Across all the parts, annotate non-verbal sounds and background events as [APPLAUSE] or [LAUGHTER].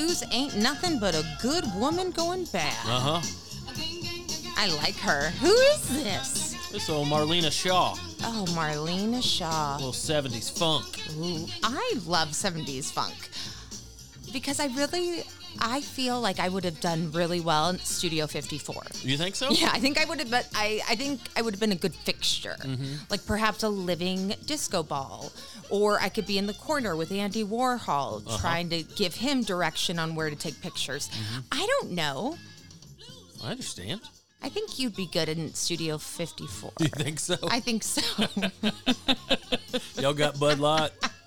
Blues ain't nothing but a good woman going bad. Uh huh. I like her. Who is this? This old Marlena Shaw, Oh, Marlena Shaw. little '70s funk. Ooh, I love 70s funk because I really, I feel like I would have done really well in Studio 54. You think so? Yeah, I think I would have been. I, I think I would have been a good fixture, like perhaps a living disco ball, or I could be in the corner with Andy Warhol, uh-huh. trying to give him direction on where to take pictures. Mm-hmm. I don't know. I understand. I think you'd be good in Studio 54. You think so? I think so. [LAUGHS] Y'all got Bud Light. [LAUGHS]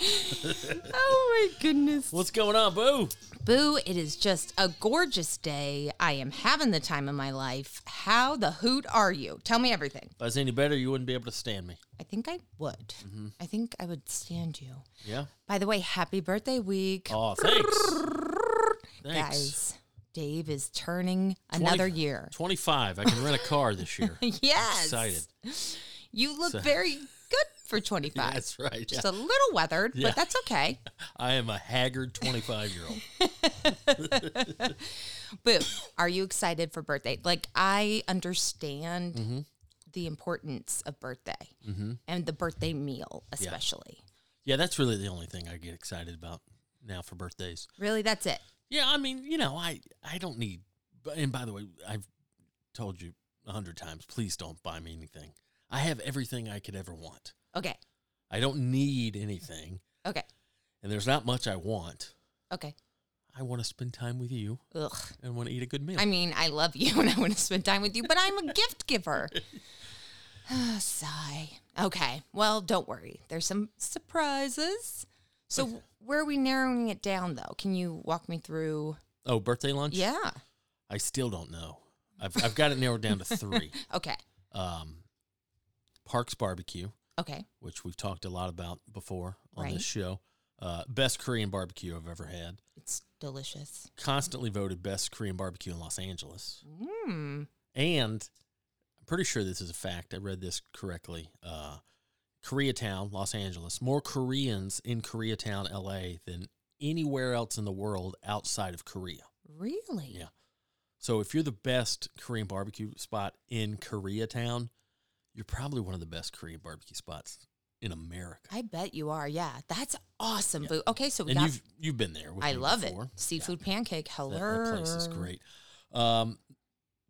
[LAUGHS] oh my goodness. What's going on, Boo? Boo, it is just a gorgeous day. I am having the time of my life. How the hoot are you? Tell me everything. If I was any better, you wouldn't be able to stand me. I think I would. Mm-hmm. I think I would stand you. Yeah. By the way, happy birthday week. Oh, thanks. Thanks. Guys, Dave is turning another year. 25. I can rent a car this year. [LAUGHS] yes. Excited. You look So- very for 25. [LAUGHS] That's right. Just Yeah. a little weathered, Yeah. but that's okay. [LAUGHS] I am a haggard 25 year old. [LAUGHS] Boo, are you excited for birthday? Like, I understand Mm-hmm. the importance of birthday and the birthday meal, especially. Yeah, that's really the only thing I get excited about now for birthdays. Really, that's it. Yeah, I mean, you know, I I don't need. And by the way, I've told you a hundred times, please don't buy me anything. I have everything I could ever want. Okay. I don't need anything, Okay. and there's not much I want. Okay. I want to spend time with you Ugh. and want to eat a good meal. I mean, I love you [LAUGHS] and I want to spend time with you, but I'm a gift giver. [LAUGHS] [SIGHS] Sigh. Okay. Well, don't worry. There's some surprises. So, where are we narrowing it down, though? Can you walk me through? oh, birthday lunch? Yeah. I still don't know. I've I've got it narrowed down to three. [LAUGHS] Okay. Um, Parks Barbecue, Okay. which we've talked a lot about before on Right. this show. Uh, best Korean barbecue I've ever had. It's delicious. Constantly voted best Korean barbecue in Los Angeles. Mm. And I'm pretty sure this is a fact. I read this correctly. Uh, Koreatown, Los Angeles, more Koreans in Koreatown, LA than anywhere else in the world outside of Korea. Really? Yeah. So if you're the best Korean barbecue spot in Koreatown, you're probably one of the best Korean barbecue spots in America. I bet you are. Yeah. That's awesome, Boo. Okay. So, we and got. you've you've been there. I love before. it. Seafood pancake. That, Hello. that place is great. Um,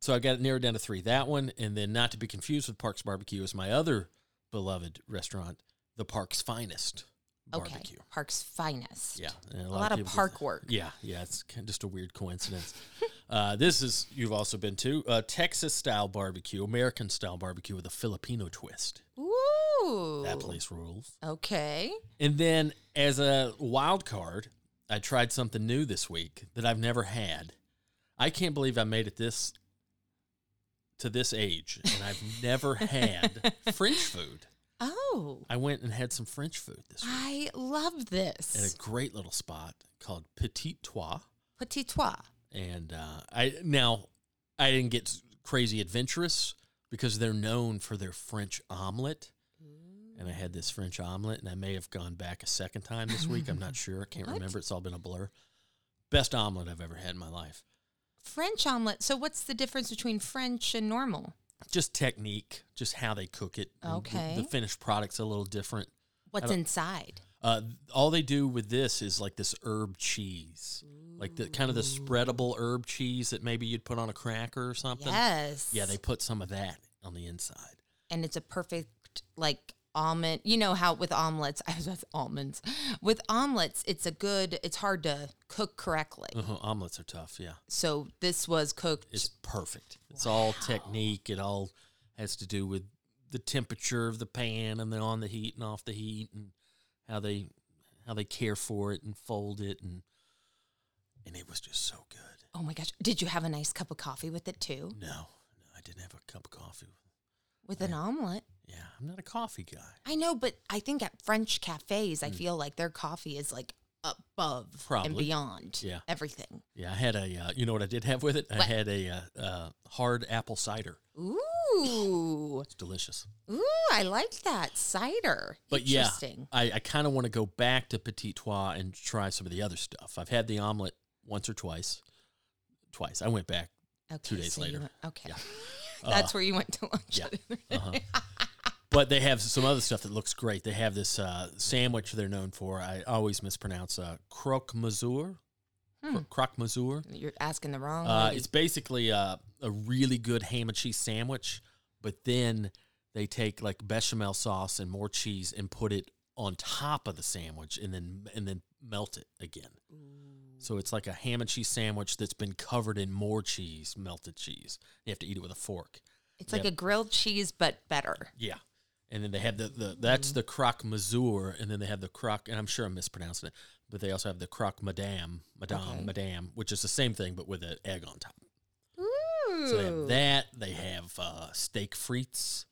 so I got it narrowed down to three. That one, and then not to be confused with Parks Barbecue, is my other beloved restaurant, the Parks Finest Okay. Barbecue. Park's finest. Yeah, and A lot of people- park work. Yeah, yeah, it's kind of just a weird coincidence. [LAUGHS] uh, this is you've also been to uh, Texas style barbecue, American style barbecue with a Filipino twist. Ooh. That place rules. Okay. And then as a wild card, I tried something new this week that I've never had. I can't believe I made it this to this age and I've never [LAUGHS] had French food. Oh. I went and had some French food this week I love this. at a great little spot called Petit Trois. Petit Trois. And uh, I now I didn't get crazy adventurous because they're known for their French omelet. And I had this French omelet, and I may have gone back a second time this week. I'm not [LAUGHS] sure. I can't What? remember. It's all been a blur. Best omelet I've ever had in my life. French omelet. So what's the difference between French and normal? Just technique, just how they cook it. and the- Okay. The, finished product's a little different. What's inside? Uh, all they do with this is like this herb cheese, like the kind of the spreadable herb cheese that maybe you'd put on a cracker or something. Yes. Yeah, they put some of that on the inside. and it's a perfect like almond. You know how with omelets, [LAUGHS] I was with almonds. With omelets, it's a good. It's hard to cook correctly. Uh-huh, omelets are tough. Yeah, So this was cooked. it's perfect. It's all technique. It all has to do with the temperature of the pan and then on the heat and off the heat and how they how they care for it and fold it and and it was just so good. oh my gosh! Did you have a nice cup of coffee with it too? No, no, I didn't have a cup of coffee. With an omelet. Yeah, I'm not a coffee guy. I know, but I think at French cafes, I feel like their coffee is like above and Mm. Beyond Yeah. everything. Yeah, I had a. Uh, you know what I did have with it? I had a uh, uh, hard apple cider. Ooh, It's delicious. ooh, I like that cider. But yeah, I, I kind of want to go back to Petit Trois and try some of the other stuff. I've had the omelet once or twice. Twice. I went back. Okay, two days so later. went- okay, Yeah. [LAUGHS] that's where you went to lunch. yeah. the other day. Uh-huh. [LAUGHS] but they have some other stuff that looks great. They have this uh, sandwich they're known for. I always mispronounce uh, croque monsieur. Cro- Croque monsieur. You're asking the wrong. Uh, it's basically a, a really good ham and cheese sandwich, but then they take like bechamel sauce and more cheese and put it on top of the sandwich and then and then melt it again. So it's like a ham and cheese sandwich that's been covered in more cheese, melted cheese. You have to eat it with a fork. It's like a grilled cheese, but better. Yeah. And then they have the, the that's the croque monsieur, and then they have the croque, and I'm sure I'm mispronouncing it, but they also have the croque madame, madame, Okay. madame, which is the same thing but with an egg on top. Ooh. So they have that. They have uh, steak frites,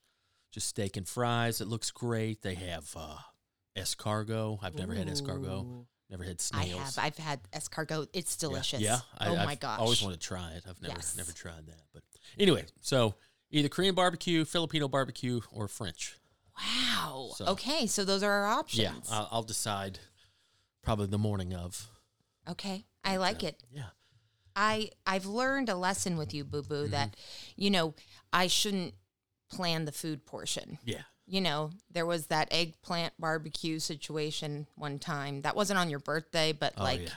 just steak and fries. It looks great. They have uh, escargot. I've never had escargot. Ooh. Never had snails. I have. I've had escargot. It's delicious. Yeah. I, oh I've my gosh. I always wanted to try it. I've never Yes. never tried that. But anyway, so either Korean barbecue, Filipino barbecue, or French. Wow. So- okay, so those are our options. Yeah, I'll, I'll decide probably the morning of. okay, I like it. Yeah. I I've learned a lesson with you, Boo Mm-hmm. Boo, that you know I shouldn't plan the food portion. Yeah. You know, there was that eggplant barbecue situation one time. That wasn't on your birthday, but Oh, like yeah.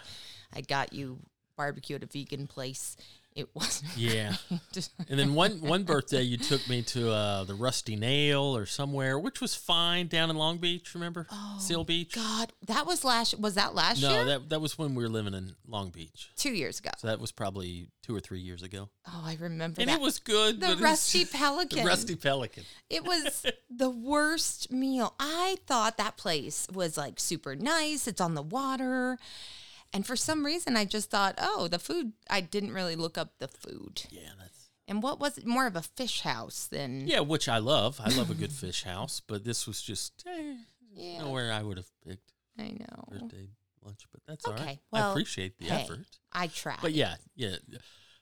I got you barbecue at a vegan place. It wasn't. [LAUGHS] Yeah. [LAUGHS] And then one one birthday, you took me to uh, the Rusty Nail or somewhere, which was fine down in Long Beach. Remember Seal Beach? Oh, God, that was last. Was that last no, year? that that was when we were living in Long Beach. Two years ago. So that was probably two or three years ago, Oh, I remember and that. it was good. the Rusty [LAUGHS] Pelican. the Rusty Pelican. It was the worst meal. I thought that place was like super nice. It's on the water. And for some reason, I just thought, oh, the food, I didn't really look up the food. Yeah, that's And what was it? More of a fish house than. yeah, which I love. I love a good fish house, but this was just eh, Yeah, nowhere I would have picked I know. birthday lunch. But that's all Okay, right. well, I appreciate the hey, effort. I tried. But yeah, yeah,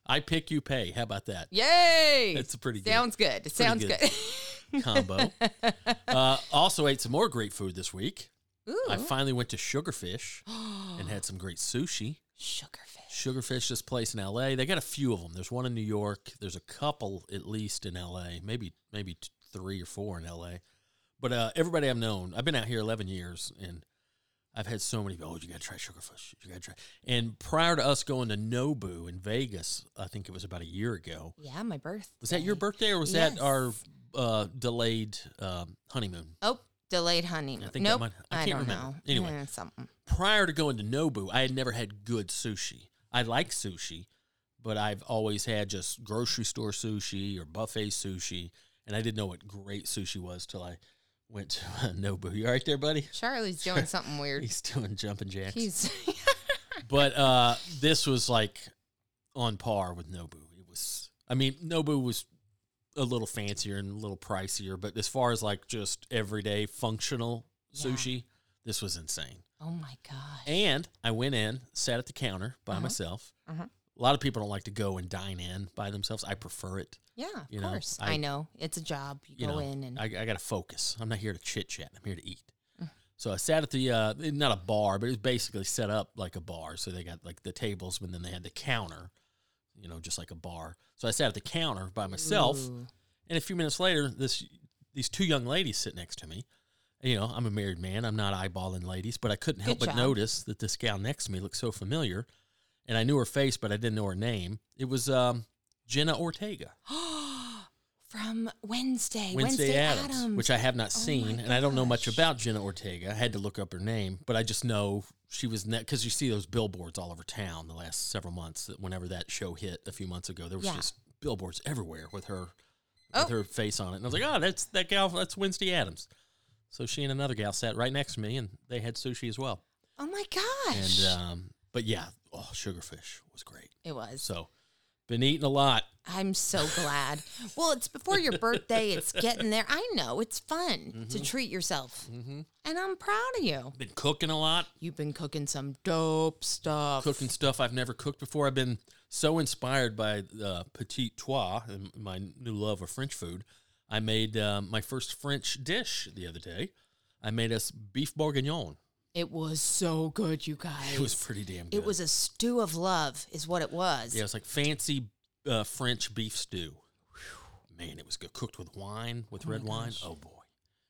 I pick, you pay. How about that? Yay! It's a pretty good Sounds good. It sounds good. good. [LAUGHS] combo. uh, also ate some more great food this week. Ooh. I finally went to Sugarfish and had some great sushi. Sugarfish. Sugarfish, this place in LA. They got a few of them. There's one in New York. There's a couple at least in LA. Maybe maybe t- three or four in LA. But uh, everybody I've known, I've been out here 11 years, and I've had so many. Oh, you got to try Sugarfish. You got to try. And prior to us going to Nobu in Vegas, I think it was about a year ago. Yeah, my birth. Was that your birthday or was that our uh, delayed um, honeymoon? Oh, delayed honeymoon. I think that nope. might- I I, can't don't remember. know. Anyway. Eh, something. prior to going to Nobu, I had never had good sushi. I like sushi, but I've always had just grocery store sushi or buffet sushi, and I didn't know what great sushi was till I went to Nobu. You all right there, buddy? Charlie's doing something weird. He's doing jumping jacks. He's [LAUGHS] but uh, this was like on par with Nobu. It was, I mean, Nobu was a little fancier and a little pricier, but as far as like just everyday functional Yeah. sushi, this was insane. Oh my gosh. And I went in, sat at the counter by Uh-huh. myself. Uh-huh. A lot of people don't like to go and dine in by themselves. I prefer it. yeah, of you know, course. I- I, know. It's a job. You, You go know, in and I, I got to focus. I'm not here to chit chat. I'm here to eat. Mm. So I sat at the uh, not a bar, but it was basically set up like a bar. So they got like the tables, but then they had the counter, you know, just like a bar. So I sat at the counter by myself, Ooh. and a few minutes later, this these two young ladies sit next to me. You know, I'm a married man. I'm not eyeballing ladies, but I couldn't help Good but job. notice that this gal next to me looked so familiar, and I knew her face, but I didn't know her name. It was um, Jenna Ortega [GASPS] From Wednesday. Wednesday, Adams, Addams. which I have not Oh seen, and I don't know much about Jenna Ortega. I had to look up her name, but I just know she was net because you see those billboards all over town the last several months. That whenever that show hit a few months ago, there was Yeah. just billboards everywhere with her Oh. with her face on it, and I was like, oh, that's that gal. That's Wednesday Addams. So she and another gal sat right next to me, and they had sushi as well. oh my gosh. And um, but yeah, oh, sugarfish was great. it was. So been eating a lot. I'm so glad. [LAUGHS] well, it's before your birthday. It's getting there. I know it's fun Mm-hmm. to treat yourself, and I'm proud of you. Been cooking a lot. You've been cooking some dope stuff. cooking stuff I've never cooked before. I've been so inspired by uh, Petit Trois and my new love of French food. I made um, my first French dish the other day. I made us beef bourguignon. It was so good, you guys. It was pretty damn good. It was a stew of love, is what it was. yeah, it was like fancy uh, French beef stew. Whew. Man, it was good. Cooked with wine, with red wine. Oh boy,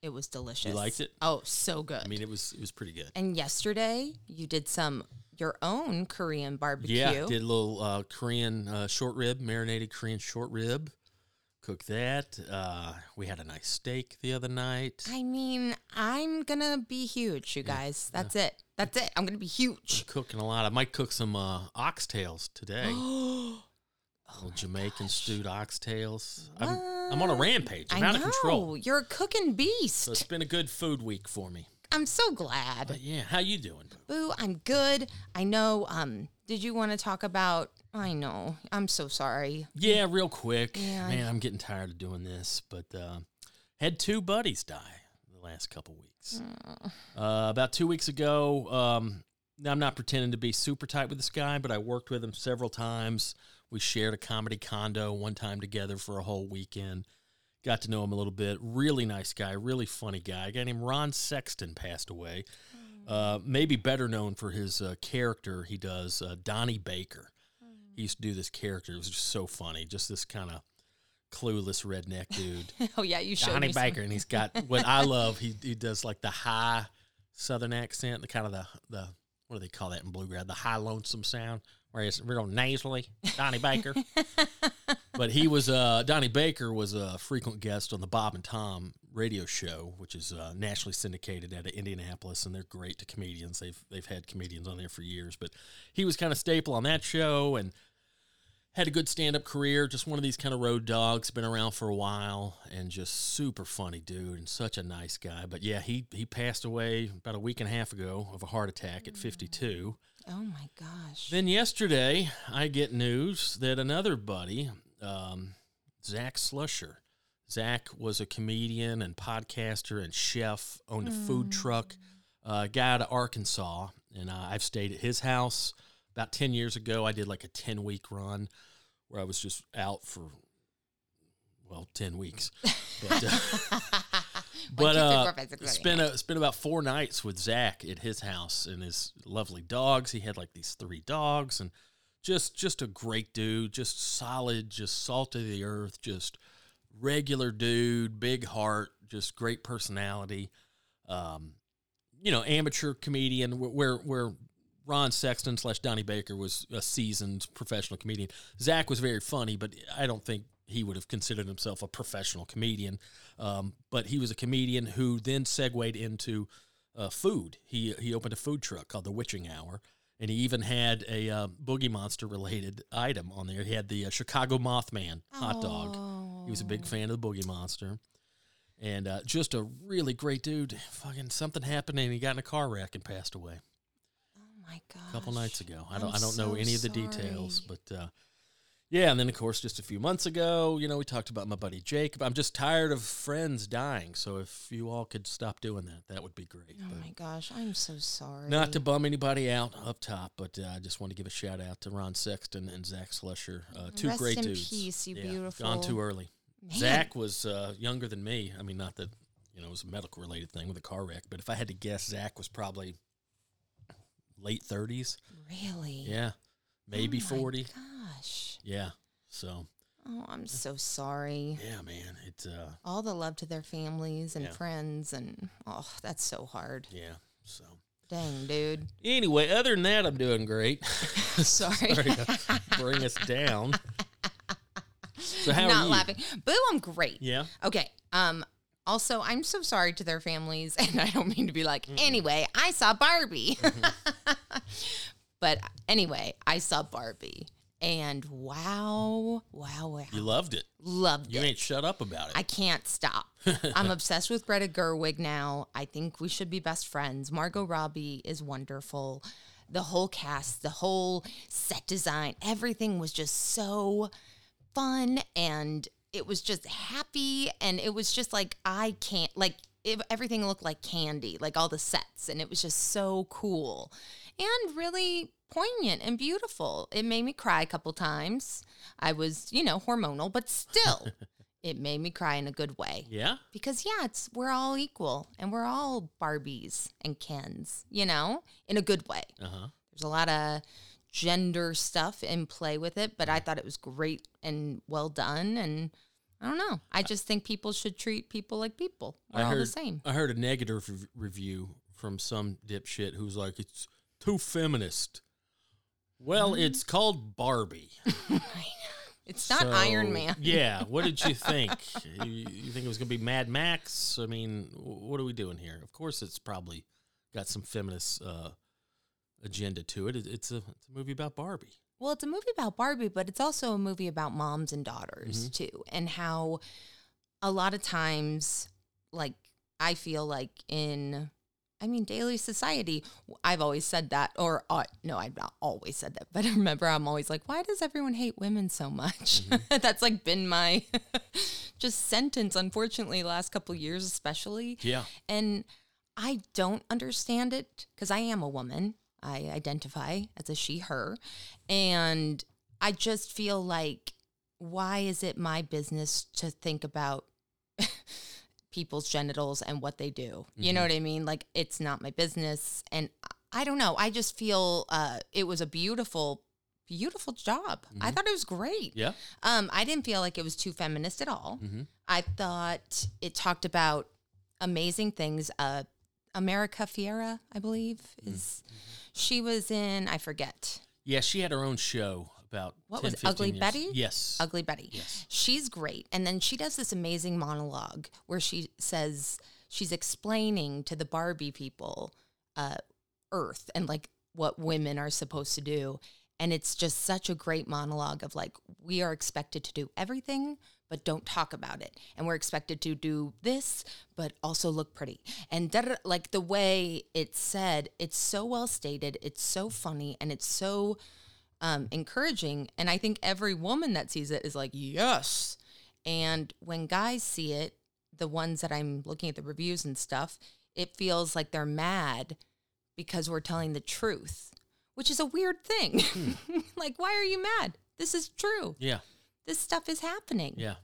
It was delicious. You liked it? Oh, so good. I mean, it was it was pretty good. and yesterday you did some your own Korean barbecue. Yeah, did a little uh, Korean uh, short rib, marinated Korean short rib. Cooked that. Uh, we had a nice steak the other night. I mean, I'm gonna be huge, you guys. That's it. That's it. I'm gonna be huge. cooking a lot. I might cook some uh, oxtails today. [GASPS] Oh Little Jamaican stewed oxtails. I'm, I'm on a rampage. I'm I out know. of control. You're a cooking beast. So it's been a good food week for me. I'm so glad. But yeah, how you doing? Boo, I'm good. I know. Um, did you want to talk about? I know. I'm so sorry. Yeah, real quick. Yeah, Man, I'm getting tired of doing this, but uh, had two buddies die the last couple weeks. Uh, about two weeks ago, um, I'm not pretending to be super tight with this guy, but I worked with him several times. We shared a comedy condo one time together for a whole weekend. Got to know him a little bit. Really nice guy, really funny guy. A guy named Ron Sexton passed away. Uh, maybe better known for his uh, character he does, uh, Donnie Baker. He used to do this character. It was just so funny. Just this kind of clueless redneck dude. [LAUGHS] Oh yeah, you showed Donnie me some- Baker, and he's got what I love. He he does like the high Southern accent, the kind of the the what do they call that in bluegrass? The high lonesome sound, where it's real nasally. Donnie Baker, [LAUGHS] but he was uh Donnie Baker was a frequent guest on the Bob and Tom radio show, which is uh, nationally syndicated out of Indianapolis, and they're great to comedians. They've they've had comedians on there for years, but he was kind of staple on that show and had a good stand-up career just one of these kind of road dogs been around for a while and just super funny dude and such a nice guy. But yeah he he passed away about a week and a half ago of a heart attack at 52 Oh my gosh. then yesterday i get news that another buddy um, zach slusher. Zach was a comedian and podcaster and chef owned a food truck uh, guy out of arkansas and uh, i've stayed at his house about 10 years ago i did like a 10 week run where i was just out for well 10 weeks. [LAUGHS] But, uh, but uh, four, five, six, seven, spent a, spent about four nights with zach at his house and his lovely dogs. He had like these three dogs and just just a great dude just solid just salt of the earth just regular dude big heart just great personality. Um, you know, amateur comedian wh- where where Ron Sexton slash Donnie Baker was a seasoned professional comedian. Zach was very funny, but I don't think he would have considered himself a professional comedian. Um, but he was a comedian who then segued into uh, food. He he opened a food truck called the Witching Hour, and he even had a uh, Boogie Monster related item on there. He had the uh, Chicago Mothman hot dog. He was a big fan of the Boogie Monster. And uh, just a really great dude. Fucking something happened and he got in a car wreck and passed away my gosh. a couple nights ago. I don't I'm I don't know any of the details, but uh, yeah. And then of course, just a few months ago, you know, we talked about my buddy Jacob. I'm just tired of friends dying. So if you all could stop doing that, that would be great. Oh But my gosh, I'm so sorry. not to bum anybody out up top, but uh, I just want to give a shout out to Ron Sexton and Zach Slusher, uh, two Rest great in dudes. peace, you Yeah, beautiful. Gone too early. Man. Zach was uh, younger than me. I mean, not that you know it was a medical related thing with a car wreck, but if I had to guess, Zach was probably late thirties. Really? Yeah, maybe Oh my forty. Gosh. Yeah. So Oh, I'm so sorry. yeah, man, it's uh, All the love to their families and Yeah. friends, and oh, that's so hard. yeah. So Dang, dude. anyway, other than that, I'm doing great. [LAUGHS] [LAUGHS] Sorry. Sorry bring us down. [LAUGHS] So how are not laughing. Boo, I'm great. Yeah. Okay. Um. Also, I'm so sorry to their families, [LAUGHS] and I don't mean to be like. Anyway, I saw Barbie. [LAUGHS] Mm-hmm. [LAUGHS] but anyway, I saw Barbie, and wow, wow, wow, You loved it. loved You it. You ain't shut up about it. I can't stop. I'm obsessed with Greta Gerwig now. I think we should be best friends. Margot Robbie is wonderful. The whole cast, the whole set design, everything was just so fun and it was just happy and it was just like I can't like it, everything looked like candy, like all the sets and it was just so cool and really poignant and beautiful. It made me cry a couple times. I was, you know, hormonal, but still [LAUGHS] it made me cry in a good way yeah. because yeah it's we're all equal and we're all barbies and kens you know in a good way Uh huh. there's a lot of gender stuff in play with it but i thought it was great and well done and i don't know i just think people should treat people like people we're I all heard the same I heard a negative rev- review from some dipshit who's like, "It's too feminist." Well, Mm-hmm. it's called Barbie. [LAUGHS] it's not So, iron man yeah. What did you [LAUGHS] think? you, you think it was going to be Mad Max? I mean, what are we doing here? Of course, it's probably got some feminist uh, agenda to it. it it's a it's a movie about Barbie. Well, it's a movie about Barbie, but it's also a movie about moms and daughters too, and how a lot of times, like I feel like in, I mean, daily society, I've always said that, or uh, no, I've not always said that, [LAUGHS] but I remember I'm always like, why does everyone hate women so much? [LAUGHS] That's like been my [LAUGHS] just sentence, unfortunately, last couple years, especially. Yeah. And I don't understand it because I am a woman. I identify as a she, her. And I just feel like, why is it my business to think about [LAUGHS] people's genitals and what they do? You know what I mean? Like, it's not my business. And I don't know. I just feel uh, it was a beautiful, beautiful job. I thought it was great. Yeah. Um, I didn't feel like it was too feminist at all. Mhm. I thought it talked about amazing things. Uh, America Ferrera, I believe, is she was in. I forget. Yeah. She had her own show about What 10, was Ugly years- Betty? Yes. Ugly Betty. Yes. She's great. And then she does this amazing monologue where she says she's explaining to the Barbie people uh, Earth and like what women are supposed to do. And it's just such a great monologue of like, we are expected to do everything, but don't talk about it. And we're expected to do this, but also look pretty. And like the way it's said, it's so well stated, it's so funny, and it's so um, encouraging. And I think every woman that sees it is like, yes. And when guys see it, the ones that I'm looking at the reviews and stuff, it feels like they're mad because we're telling the truth, which is a weird thing. [LAUGHS] like, why are you mad? This is true. Yeah. This stuff is happening. Yeah.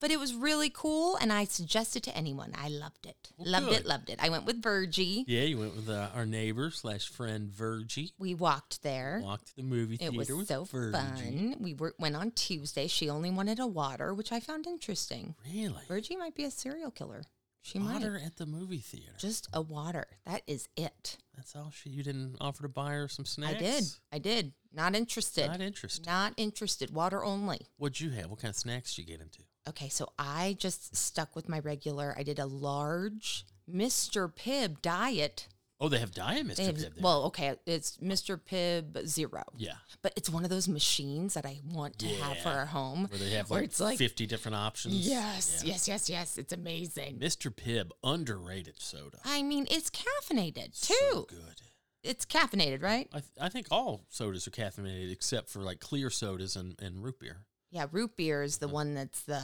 But it was really cool, and I suggest it to anyone. I loved it. Well, loved good. it, loved it. I went with Virgie. Yeah. You went with uh, our neighbor slash friend Virgie. We walked there. Walked to the movie theater. It was with so Virgie. fun. We were, went on Tuesday. She only wanted a water, which I found interesting. Really? Virgie might be a serial killer. She Water might. at the movie theater. Just a water. That is it. That's all she. You didn't offer to buy her some snacks. I did. I did. Not interested. Not interested. Not interested. Water only. What'd you have? What kind of snacks did you get into? Okay, so I just stuck with my regular. I did a large Mr. Pibb diet. Oh, they have Diet Mr. They have- Pibb there. well, okay, it's Mr. Pibb Zero. yeah, But it's one of those machines that I want to have for Yeah. our home. where they have where like, it's like- fifty different options. Yes, Yeah. yes, yes, yes. It's amazing. Mr. Pibb, underrated soda. I mean, it's caffeinated So too. good. It's caffeinated, right? I, th- I think all sodas are caffeinated except for like clear sodas and, and root beer. Yeah, root beer is the one that's the.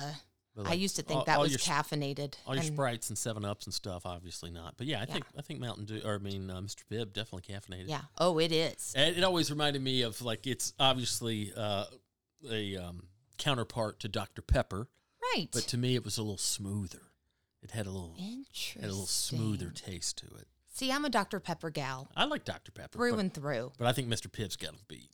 But, I used to think all- that all was your, caffeinated. All your and- sprites and Seven Ups and stuff, obviously not. But yeah, I think I think Mountain Dew, or I mean uh, Mr. Pibb, definitely caffeinated. Yeah. Oh, it is. And it always reminded me of like it's obviously uh, a um, counterpart to Dr. Pepper, Right. but to me it was a little smoother. It had a little Interesting. had a little smoother taste to it. See, I'm a Dr. Pepper gal I like Dr. Pepper, through but, and through. but I think Mr. Pibb's got him beat.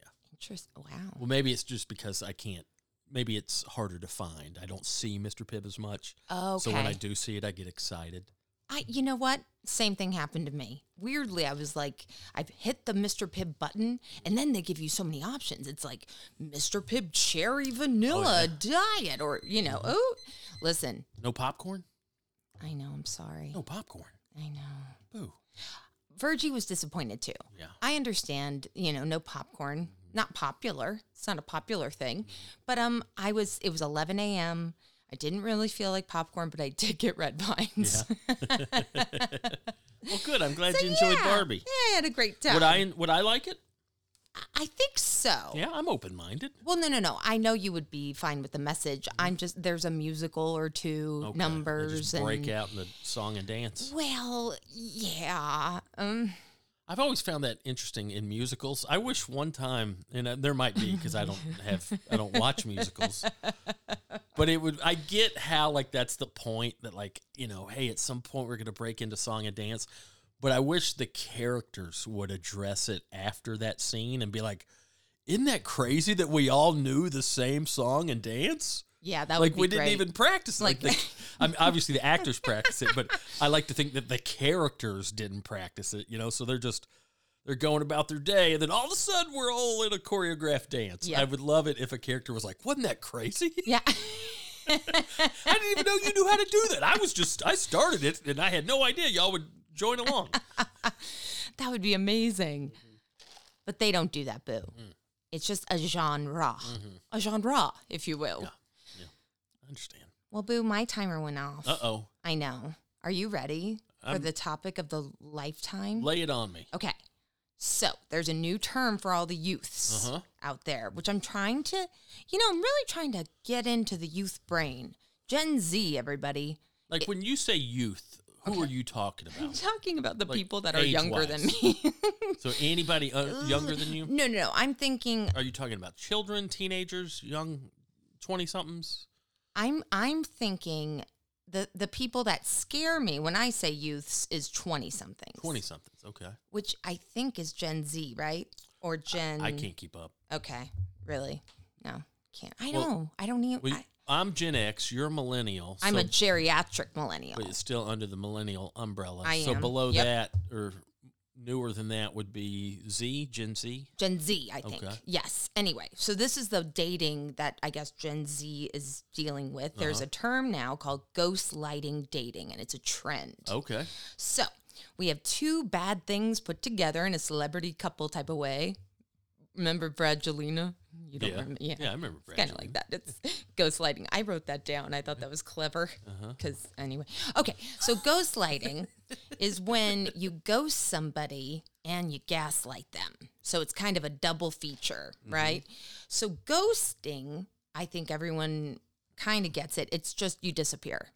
Yeah. Interesting. Wow. Well, maybe it's just because I can't. Maybe it's harder to find. I don't see Mr. Pibb as much, Okay. so when I do see it, I get excited. I, you know what? Same thing happened to me. Weirdly, I was like, I've hit the Mr. Pibb button, and then they give you so many options. It's like Mr. Pibb cherry vanilla oh, diet, or you know, oh, listen, No popcorn? I know, I'm sorry, No popcorn. I know. Boo. Virgie was disappointed too. Yeah. I understand, you know, no popcorn, not popular. It's not a popular thing, but um, I was. It was 11 a.m. I didn't really feel like popcorn, but I did get red vines. [LAUGHS] [LAUGHS] Well, good. I'm glad you enjoyed Yeah. Barbie. Yeah, I had a great time. Would I would I like it? I think so. Yeah, I'm open minded. Well, no, no, no. I know you would be fine with the message. I'm just there's a musical or two numbers Just break out in the song and dance. well, yeah. Um, I've always found that interesting in musicals. I wish one time, and uh, there might be because I don't [LAUGHS] have, I don't watch musicals. But it would, I get how like that's the point that like you know, hey, at some point we're gonna break into song and dance. But I wish the characters would address it after that scene and be like, "Isn't that crazy that we all knew the same song and dance?" yeah, that like would be we didn't great. even practice it. like, Like- the, I mean, obviously the actors practice it but i like to think that the characters didn't practice it you know so they're just they're going about their day and then all of a sudden we're all in a choreographed dance i would love it if a character was like wasn't that crazy [LAUGHS] Yeah. i didn't even know you knew how to do that i was just i started it and i had no idea y'all would join along [LAUGHS] that would be amazing. But they don't do that, boo. Mm. It's just a genre, Mm-hmm. a genre, if you will. Yeah. yeah. I understand Well, boo, my timer went off. uh-oh I know. Are you ready for I'm- the topic of the lifetime? lay it on me Okay. So there's a new term for all the youths Uh-huh. out there, which I'm trying to, you know, I'm really trying to get into the youth brain. Gen Z, everybody. like when you say youth who are you talking I'm about talking about the Like, people that are younger than me. so anybody uh, [LAUGHS] younger than you no, no, no. I'm thinking Are you talking about children, teenagers, young twenty somethings? I'm I'm thinking the the people that scare me when I say youths is 20 somethings. Twenty somethings. Okay. Which I think is Gen Z, right? Or Gen I can't keep up. Okay. Really? No. Can't. I Well, know. I don't even We, I, I'm Gen X. You're a millennial. I'm so- a geriatric millennial. but it's still under the millennial umbrella. I so am. below Yep. that or newer than that would be Z, Gen Z. Gen Z, I think. Okay. Yes. Anyway, so this is the dating that I guess Gen Z is dealing with. There's Uh-huh. a term now called ghostlighting dating, and it's a trend. Okay. So we have two bad things put together in a celebrity couple type of way. Remember Brangelina? You don't Yeah. remember? Yeah. Yeah, I remember It's kind of like that. It's ghostlighting. I wrote that down. I thought that was clever. Uh-huh. Because anyway, okay. So ghostlighting is when you ghost somebody and you gaslight them. So it's kind of a double feature, Mm-hmm. right? So ghosting, I think everyone kind of gets it. It's just you disappear.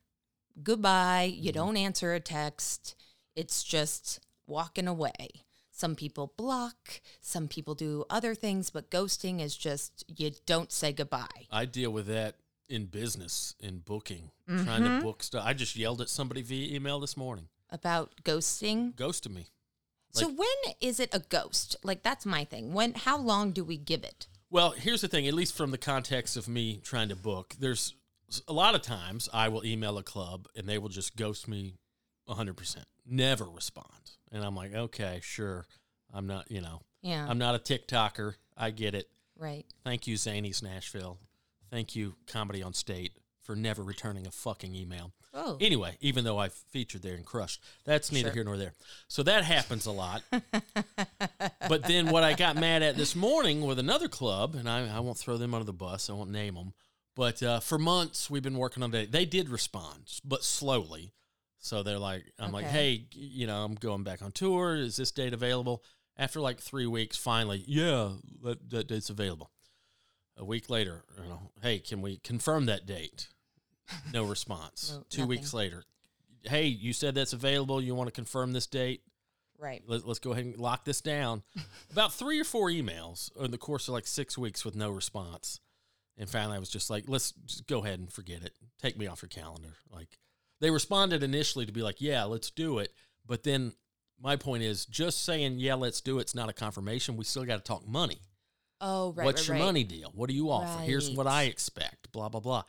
Goodbye. You Mm-hmm. don't answer a text. It's just walking away. Some people block, some people do other things, but ghosting is just you don't say goodbye. I deal with that in business, in booking, trying Mm-hmm. to book stuff. I just yelled at somebody via email this morning. About ghosting. Ghosted me. so when is it a ghost? Like that's my thing. When how long do we give it? Well, here's the thing, at least from the context of me trying to book, there's a lot of times I will email a club and they will just ghost me 100%, never respond. And I'm like, okay, sure. I'm not, you know, Yeah. I'm not a TikToker. I get it. right. Thank you, Zanies Nashville. Thank you, Comedy on State, for never returning a fucking email. Oh. Anyway, even though I've featured there and crushed, that's neither Sure. here nor there. So that happens a lot. [LAUGHS] but then what I got mad at this morning with another club, and I, I won't throw them under the bus, I won't name them, but uh, for months we've been working on that. They did respond, but slowly. So they're like, I'm like, hey, you know, I'm going back on tour. Is this date available? After like three weeks, finally, yeah, that, that date's available. A week later, you know, hey, can we confirm that date? No [LAUGHS] response. No, Two weeks later, hey, you said that's available. You want to confirm this date? Right. Let, let's go ahead and lock this down. [LAUGHS] About three or four emails in the course of like six weeks with no response. And finally, I was just like, let's just go ahead and forget it. Take me off your calendar. Like, they responded initially to be like, yeah, let's do it. But then my point is just saying, yeah, let's do it's not a confirmation. We still got to talk money. Oh, right. What's right, your right. money deal? What do you offer? Here's what I expect. Blah, blah, blah.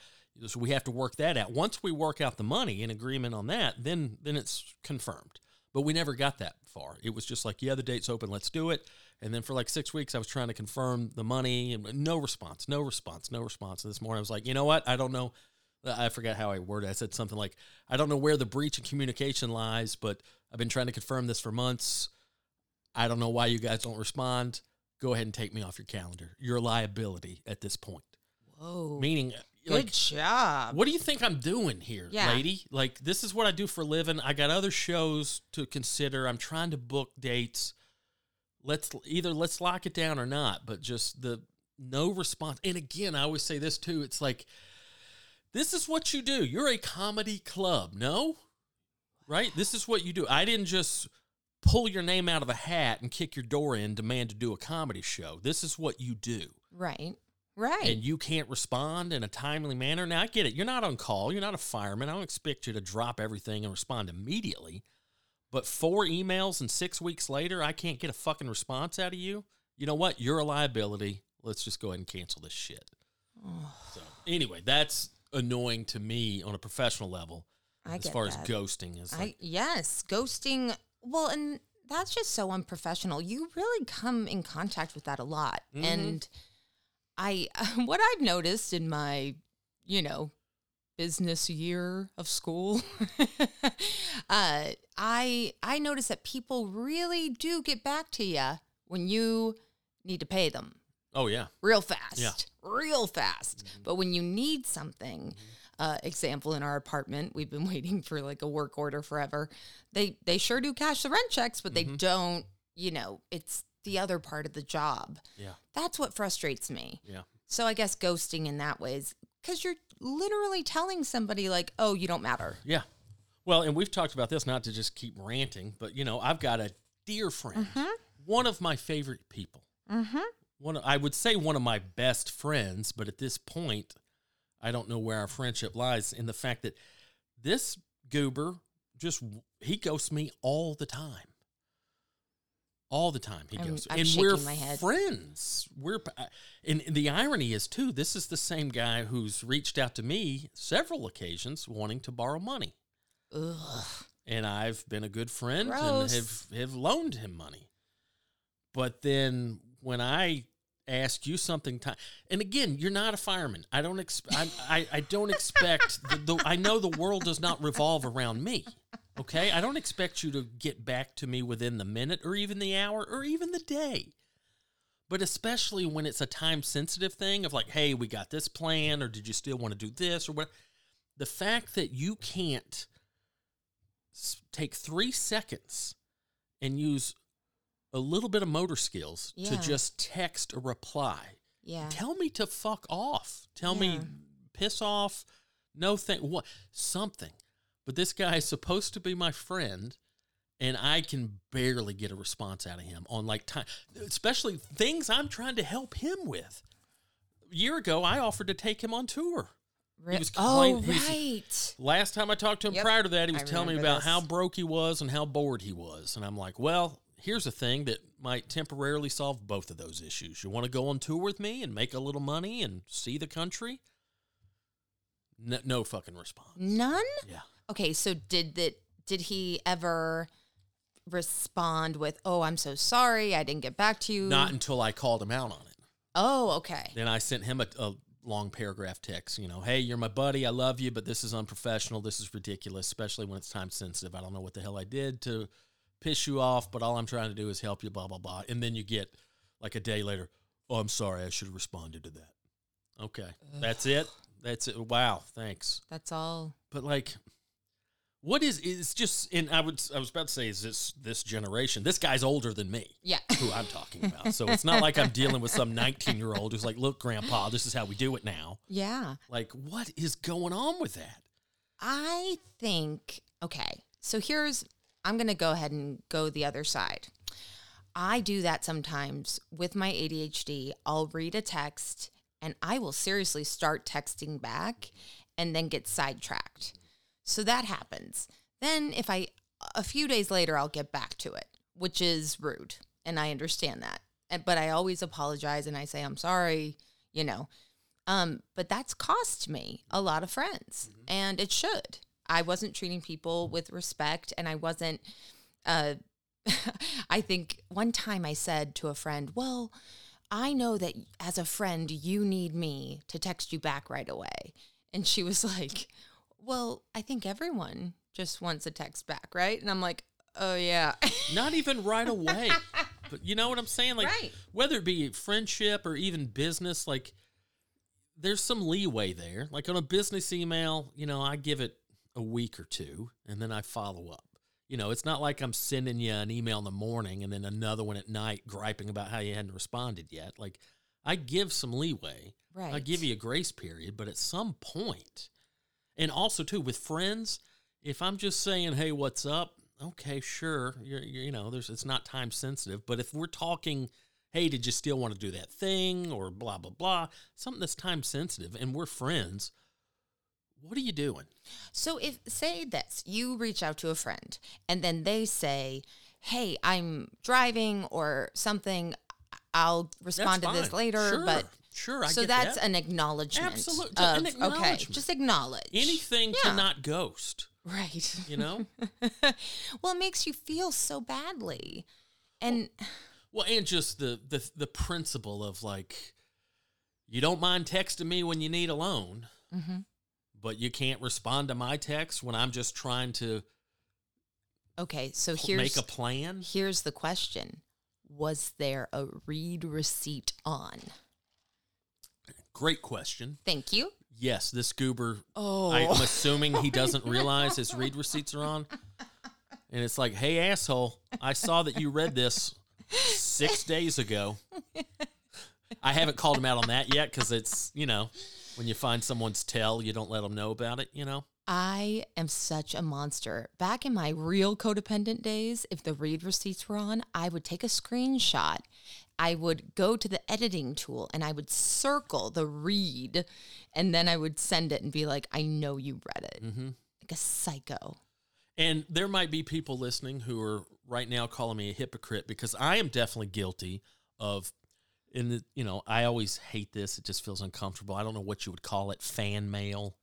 So we have to work that out. Once we work out the money in agreement on that, then then it's confirmed. But we never got that far. It was just like, yeah, the date's open, let's do it. And then for like six weeks, I was trying to confirm the money and no response, no response, no response. And this morning, I was like, you know what? I don't know. Uh, I forgot how I worded. it. I said something like, I don't know where the breach in communication lies, but I've been trying to confirm this for months. I don't know why you guys don't respond. Go ahead and take me off your calendar. You're a liability at this point. Whoa. Meaning, uh, Good like, job. what do you think I'm doing here, Yeah. lady? Like, this is what I do for a living. I got other shows to consider. I'm trying to book dates. Let's either let's lock it down or not. But just the no response. And again, I always say this too. It's like this is what you do. You're a comedy club, no? Right? This is what you do. I didn't just pull your name out of a hat and kick your door in, demand to do a comedy show. This is what you do Right. Right. and you can't respond in a timely manner. Now I get it. You're not on call. You're not a fireman. I don't expect you to drop everything and respond immediately. But four emails and six weeks later, I can't get a fucking response out of you. You know what? You're a liability. Let's just go ahead and cancel this shit. So anyway, that's annoying to me on a professional level. I as far that. as ghosting is I like, yes, ghosting. Well, and that's just so unprofessional. You really come in contact with that a lot, Mhm. and I [LAUGHS] what I've noticed in my, you know, business year of school, [LAUGHS] uh, I I notice that people really do get back to you when you need to pay them oh yeah, real fast, Yeah. real fast. Mm-hmm. But when you need something, uh, example in our apartment, we've been [LAUGHS] waiting for like a work order forever. They they sure do cash the rent checks, but Mm-hmm. they don't. You know, it's the other part of the job. yeah, That's what frustrates me. yeah. So I guess ghosting in that way is because you're literally telling somebody like, "Oh, you don't matter." Yeah. Well, and we've talked about this not to just keep ranting, but you know, I've got a dear friend, one of my favorite people. Mm-hmm. One, of, I would say one of my best friends, but at this point, I don't know where our friendship lies in the fact that this goober just he ghosts me all the time. All the time he I'm- goes, I'm and we're friends. We're, and the irony is too. This is the same guy who's reached out to me several occasions wanting to borrow money Ugh. and I've been a good friend Gross. and have have loaned him money. But then when I ask you something, time and again, you're not a fireman. I don't expect. I I don't expect. the, the, I know the world does not revolve around me. Okay, I don't expect you to get back to me within the minute or even the hour or even the day. But especially when it's a time sensitive thing of like, hey, we got this plan, or did you still want to do this or what? The fact that you can't take three seconds and use a little bit of motor skills to just text a reply. Yeah. Tell me to fuck off. Tell me piss off. No thing. What something. But this guy is supposed to be my friend, and I can barely get a response out of him on like time, especially things I'm trying to help him with. A year ago, I offered to take him on tour. Re- was oh, he was- right. Last time I talked to him Yep, prior to that, he was I telling me about this. how broke he was and how bored he was. And I'm like, well, here's a thing that might temporarily solve both of those issues. You want to go on tour with me and make a little money and see the country? No, no fucking response. None. Yeah. Okay, so did that? Did he ever respond with, "Oh, I'm so sorry, I didn't get back to you"? Not until I called him out on it. Oh, okay. Then I sent him a, a long paragraph text, you know, hey, you're my buddy. I love you, but this is unprofessional. This is ridiculous, especially when it's time sensitive. I don't know what the hell I did to piss you off, but all I'm trying to do is help you, blah, blah, blah. And then you get like a day later, oh, I'm sorry. I should have responded to that. Okay. That's it. That's it. Wow. Thanks. That's all. But like, what is, it's just, and I would, I was about to say, is this, this generation, this guy's older than me Yeah. who I'm talking about. So it's not like I'm dealing with some 19 year old who's like, look, grandpa, this is how we do it now. yeah. Like, what is going on with that? I think, okay, so here's, I'm going to go ahead and go the other side. I do that sometimes with my ADHD. I'll read a text and I will seriously start texting back and then get sidetracked. So that happens. Then, if I, a few days later, I'll get back to it, which is rude. And I understand that. But I always apologize and I say, I'm sorry, you know. Um, but that's cost me a lot of friends, and it should. I wasn't treating people with respect, and I wasn't. Uh, [LAUGHS] I think one time I said to a friend, "Well, I know that as a friend, you need me to text you back right away," and she was [LAUGHS] like, "Well, I think everyone just wants a text back, right?" And I'm like, "Oh yeah." [LAUGHS] Not even right away. but you know what I'm saying? Like Right. whether it be friendship or even business, like there's some leeway there. Like on a business email, you know, I give it a week or two and then I follow up. You know, it's not like I'm sending you an email in the morning and then another one at night griping about how you hadn't responded yet. Like I give some leeway. Right. I give you a grace period, but at some point, and also too with friends, if I'm just saying, "Hey, what's up?" Okay, sure, you're, you're you know, there's it's not time sensitive. But if we're talking, "Hey, did you still want to do that thing?" or blah blah blah, something that's time sensitive, and we're friends, what are you doing? So if say this, you reach out to a friend and then they say, "Hey, I'm driving or something. I'll respond to this fine. later." Sure, But sure, I so that's that. an acknowledgement. Absolute- Of, an Okay, just acknowledge anything Yeah. to not ghost. Right. You know. [LAUGHS] well, it makes you feel so badly, and Well, and just the the the principle of like, you don't mind texting me when you need a loan, Mm-hmm. But you can't respond to my text when I'm just trying to okay. So here's make a plan. here's the question: Was there a read receipt on? Great question. Thank you. Yes, this goober. Oh, I'm assuming he doesn't [LAUGHS] realize his read receipts are on, and it's like, hey asshole, I saw that you read this six days ago. [LAUGHS] I haven't called him out on that yet because it's you know when you find someone's tell, you don't let them know about it. You know. I am such a monster. Back in my real codependent days, if the read receipts were on, I would take a screenshot. I would go to the editing tool and I would circle the read and then I would send it and be like, I know you read it. Mm-hmm. Like a psycho. And there might be people listening who are right now calling me a hypocrite because I am definitely guilty of in the you know, I always hate this. It just feels uncomfortable. I don't know what you would call it, fan mail,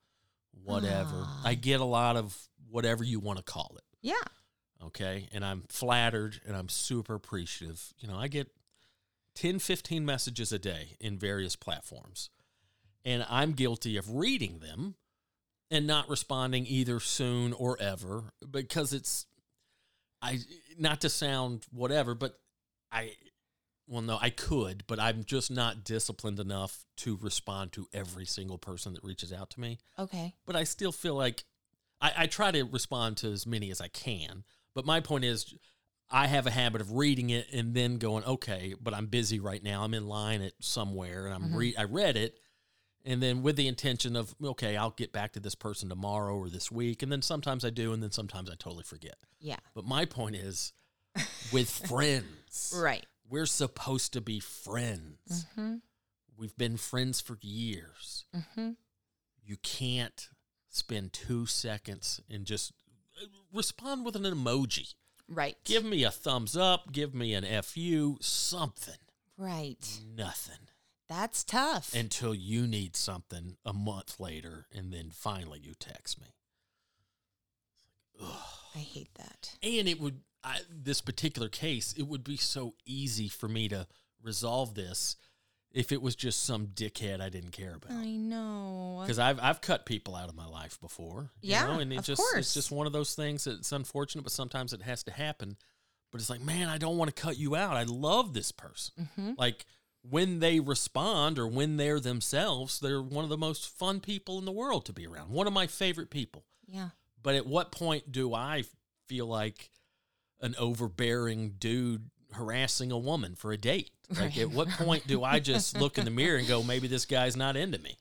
whatever. Ah. I get a lot of whatever you want to call it. Yeah. Okay? And I'm flattered and I'm super appreciative. You know, I get 10 15 messages a day in various platforms. And I'm guilty of reading them and not responding either soon or ever because it's I not to sound whatever, but I well no, I could, but I'm just not disciplined enough to respond to every single person that reaches out to me. Okay. But I still feel like I, I try to respond to as many as I can. But my point is I have a habit of reading it and then going, okay, but I'm busy right now. I'm in line at somewhere and I'm Mhm. re- I read it and then with the intention of okay, I'll get back to this person tomorrow or this week, and then sometimes I do, and then sometimes I totally forget. Yeah. But my point is, [LAUGHS] with friends, Right. We're supposed to be friends. Mm-hmm. We've been friends for years. Mm-hmm. You can't spend two seconds and just uh, respond with an emoji. Right. Give me a thumbs up. Give me an fu. Something. right. Nothing That's tough. until you need something a month later, and then finally you text me. Ugh. I hate that. And it would, I, this particular case, it would be so easy for me to resolve this if it was just some dickhead I didn't care about. I know. Because I've I've cut people out of my life before, you Yeah, know, and it just course. it's just one of those things that's unfortunate, but sometimes it has to happen. But it's like, man, I don't want to cut you out. I love this person. Mm-hmm. Like when they respond or when they're themselves, they're one of the most fun people in the world to be around. One of my favorite people. Yeah. But at what point do I feel like an overbearing dude harassing a woman for a date? Like, Right. at what point do I just [LAUGHS] look in the mirror and go, maybe this guy's not into me?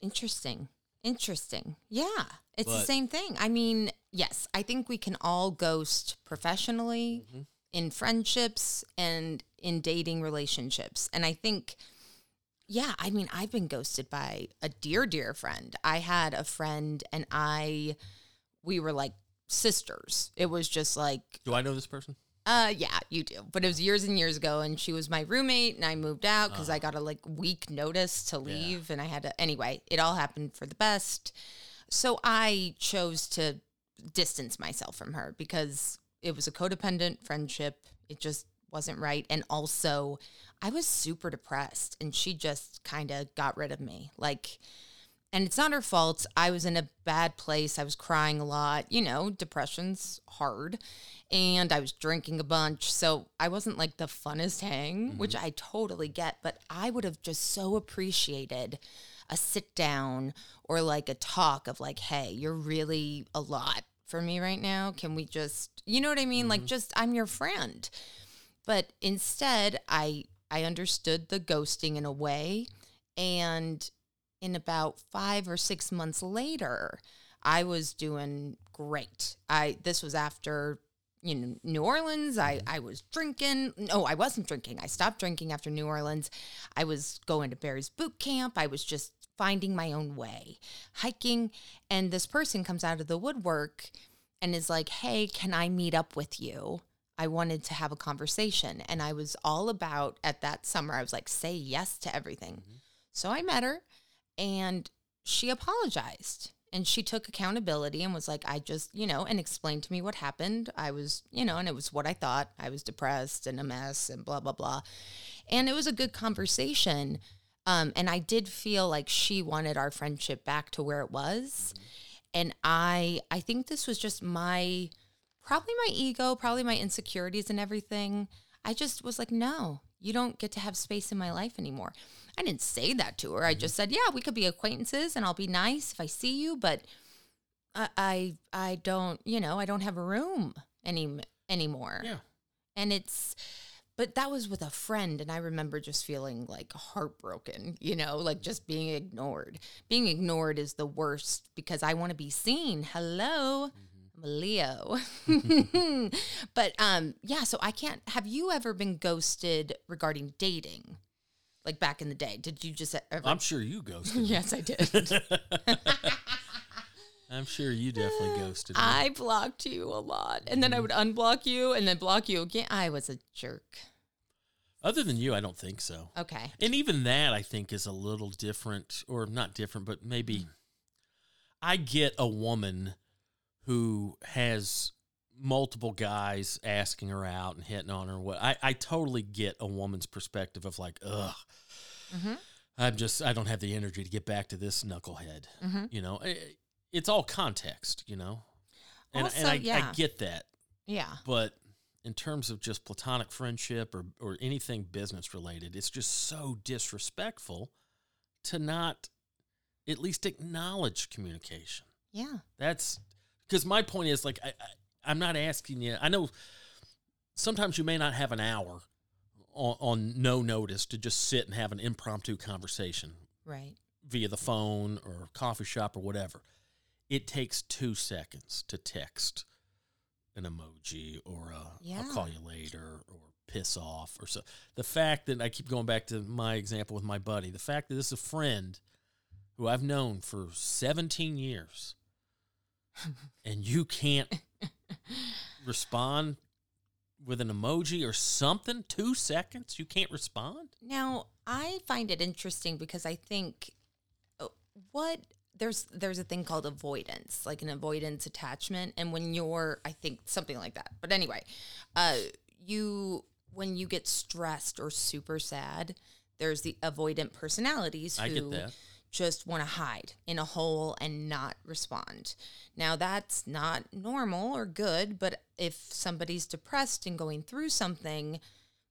Interesting. Interesting. Yeah. It's the same thing. I mean, yes, I think we can all ghost professionally, Mhm. in friendships, and in dating relationships. And I think, yeah, I mean, I've been ghosted by a dear, dear friend. I had a friend and I, we were like sisters. It was just like, Do I know this person? Uh, yeah, you do. But it was years and years ago, and she was my roommate, and I moved out because I got a like week notice to leave, and I had to. Anyway, it all happened for the best. So I chose to distance myself from her because it was a codependent friendship. It just wasn't right, and also I was super depressed, and she just kind of got rid of me, like. And it's not her fault. I was in a bad place. I was crying a lot. You know, depression's hard and I was drinking a bunch. So I wasn't like the funnest hang, mm-hmm. which I totally get, but I would have just so appreciated a sit down or like a talk of like, hey, you're really a lot for me right now. Can we just, you know what I mean? Like, mm-hmm. just, I'm your friend. But instead, I, I understood the ghosting in a way. And in about five or six months later, I was doing great. I this was after you know New Orleans. I mm-hmm. I was drinking. No, I wasn't drinking. I stopped drinking after New Orleans. I was going to Barry's boot camp. I was just finding my own way, hiking, and this person comes out of the woodwork and is like, "Hey, can I meet up with you?" I wanted to have a conversation, and I was all about at that summer. I was like, "Say yes to everything." Mm-hmm. So I met her and she apologized and she took accountability and was like i just you know and explained to me what happened. I was you know and it was what i thought. I was depressed and a mess and blah blah blah. And it was a good conversation um, and i did feel like she wanted our friendship back to where it was. And i i think this was just my probably my ego probably my insecurities and everything. I just was like no you don't get to have space in my life anymore. I didn't say that to her. I mm-hmm. just said yeah we could be acquaintances and i'll be nice if i see you but i i, I don't you know i don't have a room any anymore. Yeah. and it's but that was with a friend and i remember just feeling like heartbroken you know like just being ignored. Being ignored is the worst because i want to be seen. Hello? A leo [LAUGHS] but um yeah so i can't have you ever been ghosted regarding dating like back in the day did you just ever I'm sure you ghosted. yes i did [LAUGHS] I'm sure you definitely [LAUGHS] ghosted. me. i blocked you a lot and then i would unblock you and then block you again i was a jerk Other than you, I don't think so. okay And even that, I think, is a little different, or not different, but maybe mm. I get a woman who has multiple guys asking her out and hitting on her. What I, I totally get a woman's perspective of like, ugh, Mhm. I'm just, I don't have the energy to get back to this knucklehead. Mhm. You know, I- it's all context, you know, and, Also, and I, yeah. I get that. yeah But in terms of just platonic friendship or, or anything business related, it's just so disrespectful to not at least acknowledge communication. yeah That's because my point is like, I, I, I'm not asking you, I know sometimes you may not have an hour on, on no notice to just sit and have an impromptu conversation right via the phone or coffee shop or whatever. It takes two seconds to text an emoji or a Yeah. I'll call you later or piss off or so. The fact that I keep going back to my example with my buddy, the fact that this is a friend who I've known for 17 years and you can't respond with an emoji or something, two seconds, you can't respond? Now, I find it interesting because I think uh, what there's there's a thing called avoidance, like an avoidance attachment, and when you're, I think something like that. But anyway, uh, you when you get stressed or super sad, there's the avoidant personalities I who get that. Just want to hide in a hole and not respond. Now, that's not normal or good, but if somebody's depressed and going through something,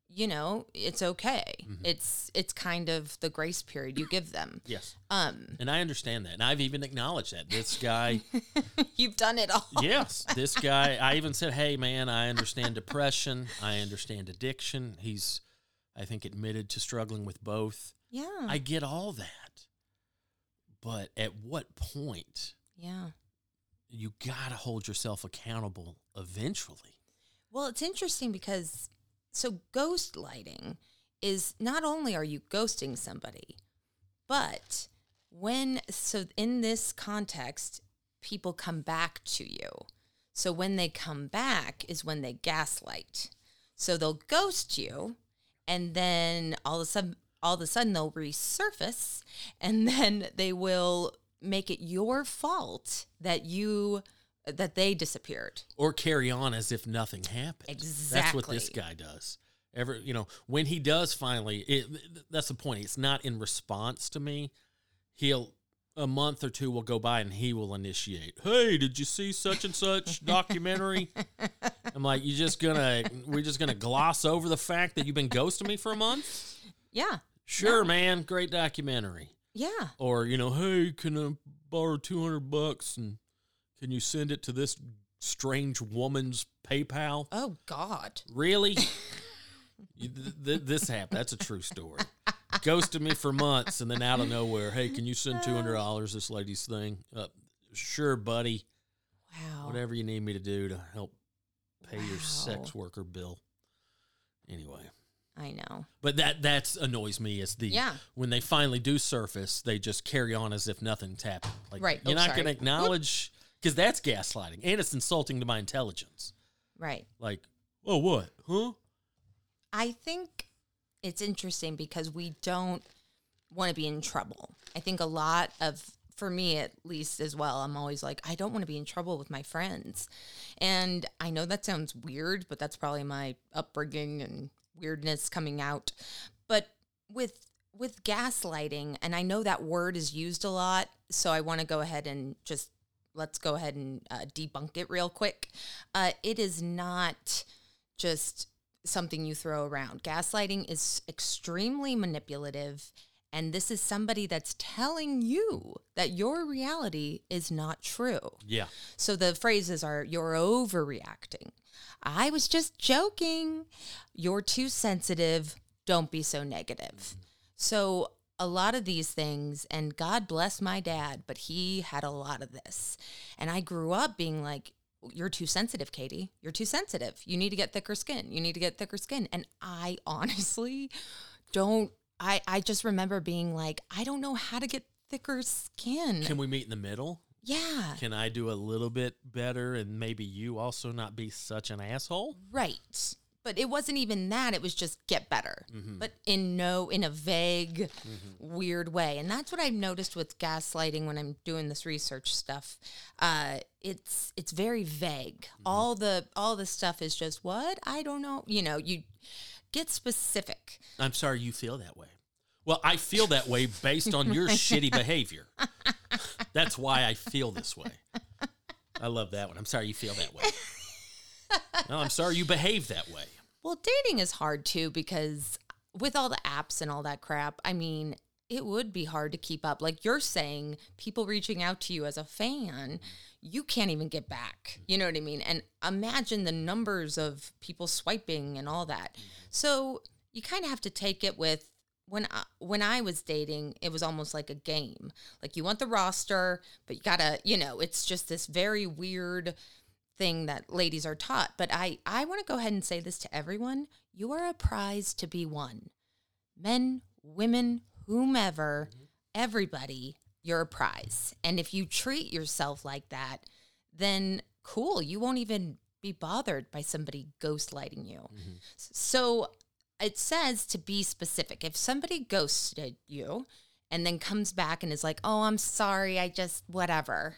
you know, it's okay. Mm-hmm. It's it's kind of the grace period you give them. Yes. Um, And I understand that. And I've even acknowledged that. This guy, [LAUGHS] you've done it all. yes, this [LAUGHS] guy, I even said, hey, man, I understand depression. I understand addiction. He's, I think, admitted to struggling with both. Yeah. I get all that. But at what point yeah. you got to hold yourself accountable eventually? Well, it's interesting because so ghostlighting is not only are you ghosting somebody, but when so in this context, people come back to you. So when they come back is when they gaslight. So they'll ghost you, and then all of a sudden, all of a sudden they'll resurface, and [LAUGHS] then they will make it your fault that you that they disappeared. or carry on as if nothing happened. Exactly. That's what this guy does. Ever, you know, when he does finally, it, that's the point. It's not in response to me. He'll a month or two will go by and he will initiate. Hey, did you see such and such [LAUGHS] documentary? I'm like, you just gonna we're just gonna gloss over the fact that you've been ghosting me for a month? Yeah, Sure, man, great documentary. yeah, Or you know, hey, can I borrow two hundred bucks and can you send it to this strange woman's PayPal? Oh God. Really? [LAUGHS] You- th- th- this happened. That's a true story. Ghosted me for months, and then out of nowhere, hey, can you send two hundred dollars this lady's thing? Uh, sure, buddy. Wow. Whatever you need me to do to help pay your sex worker bill. Anyway, I know. but that that's annoys me is the Yeah. when they finally do surface, they just carry on as if nothing's happened. Like Right. you're Oh, not going to acknowledge because that's gaslighting and it's insulting to my intelligence. Right. Like, oh, what? Huh? I think it's interesting because we don't want to be in trouble. I think a lot of, for me at least as well, I'm always like, I don't want to be in trouble with my friends. And I know that sounds weird, but that's probably my upbringing and weirdness coming out. But with, with gaslighting, and I know that word is used a lot, so I want to go ahead and just let's go ahead and uh, debunk it real quick. Uh, it is not just something you throw around. Gaslighting is extremely manipulative. And this is somebody that's telling you that your reality is not true. Yeah. So the phrases are you're overreacting. I was just joking. You're too sensitive. Don't be so negative. So a lot of these things, and God bless my dad, but he had a lot of this. And I grew up being like, you're too sensitive, Katie. You're too sensitive. You need to get thicker skin. You need to get thicker skin. And I [LAUGHS] honestly don't I I just remember being like, I don't know how to get thicker skin. Can we meet in the middle? Yeah. Can I do a little bit better and maybe you also not be such an asshole? Right. But it wasn't even that. It was just get better. Mm-hmm. But in no, in a vague, weird way. And that's what I've noticed with gaslighting when I'm doing this research stuff. Uh, it's it's very vague. Mm-hmm. All the all the stuff is just what I don't know. You know, you get specific. I'm sorry you feel that way. Well, I feel that way based on your shitty [LAUGHS] behavior. That's why I feel this way. I love that one. I'm sorry you feel that way. No, I'm sorry you behave that way. Well, dating is hard too because with all the apps and all that crap, I mean, it would be hard to keep up. Like you're saying, people reaching out to you as a fan, you can't even get back. You know what I mean? And imagine the numbers of people swiping and all that. So you kind of have to take it with when I, when I was dating, it was almost like a game. Like you want the roster, but you gotta, you know, it's just this very weird thing that ladies are taught. But I, I want to go ahead and say this to everyone. You are a prize to be won. Men, women, whomever, mm-hmm. everybody, you're a prize. And if you treat yourself like that, then cool. You won't even be bothered by somebody ghostlighting you. Mm-hmm. S- So it says to be specific. If somebody ghosted you and then comes back and is like, oh, I'm sorry, I just, whatever.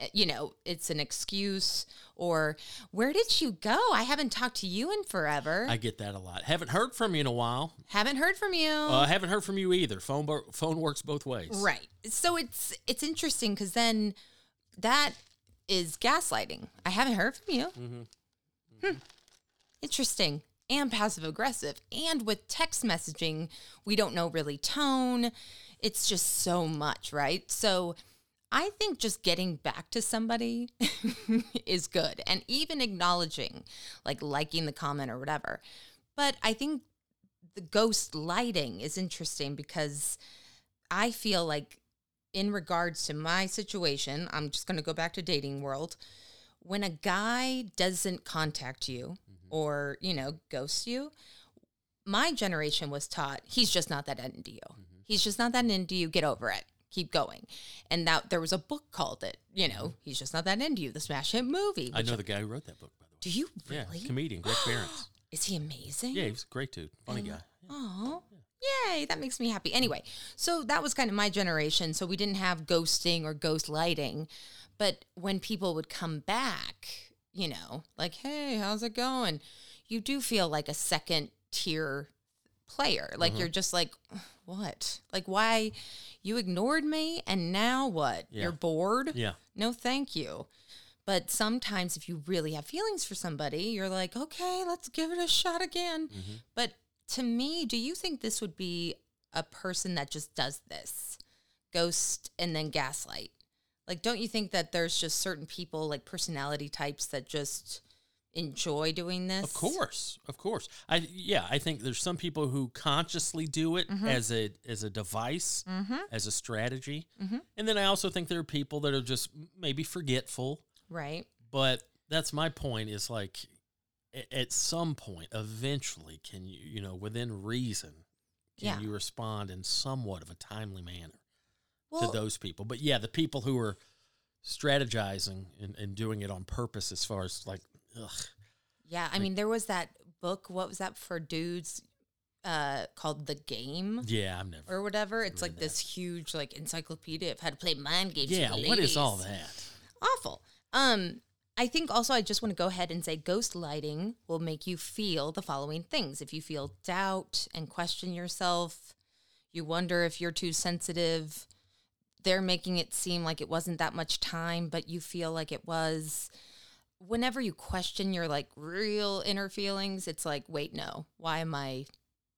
Uh, You know, it's an excuse, or where did you go? I haven't talked to you in forever. I get that a lot. Haven't heard from you in a while. haven't heard from you. Uh, haven't heard from you either. Phone phone works both ways. Right. So it's it's interesting because then that is gaslighting. I haven't heard from you. Hmm. Interesting. And passive aggressive. And with text messaging, we don't know really tone. It's just so much, right? So I think just getting back to somebody [LAUGHS] is good and even acknowledging, like liking the comment or whatever. But I think the ghostlighting is interesting because I feel like, in regards to my situation, I'm just going to go back to dating world. When a guy doesn't contact you mm-hmm. or, you know, ghosts you, my generation was taught he's just not that into you. Mm-hmm. He's just not that into you. Get over it. Keep going. And that there was a book called it, you know, mm-hmm. he's just not that into you, the smash hit movie. I know the guy who wrote that book, by the way. Do you really? Yeah, comedian Greg [GASPS] Behrendt. Is he amazing? Yeah, he's a great dude, funny guy. Oh, yay! That makes me happy. Anyway, so that was kind of my generation. So we didn't have ghosting or ghostlighting, but when people would come back, you know, like, "Hey, how's it going?" You do feel like a second tier player. Like Mm-hmm. you're just like, "What? Like why you ignored me and now what? Yeah. You're bored?" Yeah. No, thank you. But sometimes if you really have feelings for somebody, you're like, okay, let's give it a shot again. But to me, do you think this would be a person that just does this? Ghost and then gaslight. Like, don't you think that there's just certain people, like personality types, that just enjoy doing this? Of course, of course. I yeah, I think there's some people who consciously do it Mm-hmm. as a as a device, as a strategy, and then I also think there are people that are just maybe forgetful. Right. But that's my point. Is like at some point, eventually, can you you know within reason, can Yeah. you respond in somewhat of a timely manner Well, to those people? But yeah, the people who are strategizing and, and doing it on purpose, as far as like, ugh, yeah. I mean, there was that book. What was that for dudes? Uh, called The Game. yeah, I've never. or whatever. It's like this huge like encyclopedia of how to play mind games. Yeah, what is all that? Awful. Um, I think also I just want to go ahead and say ghostlighting will make you feel the following things. If you feel doubt and question yourself, you wonder if you're too sensitive. They're making it seem like it wasn't that much time, but you feel like it was. Whenever you question your like real inner feelings, it's like, wait, no, why am I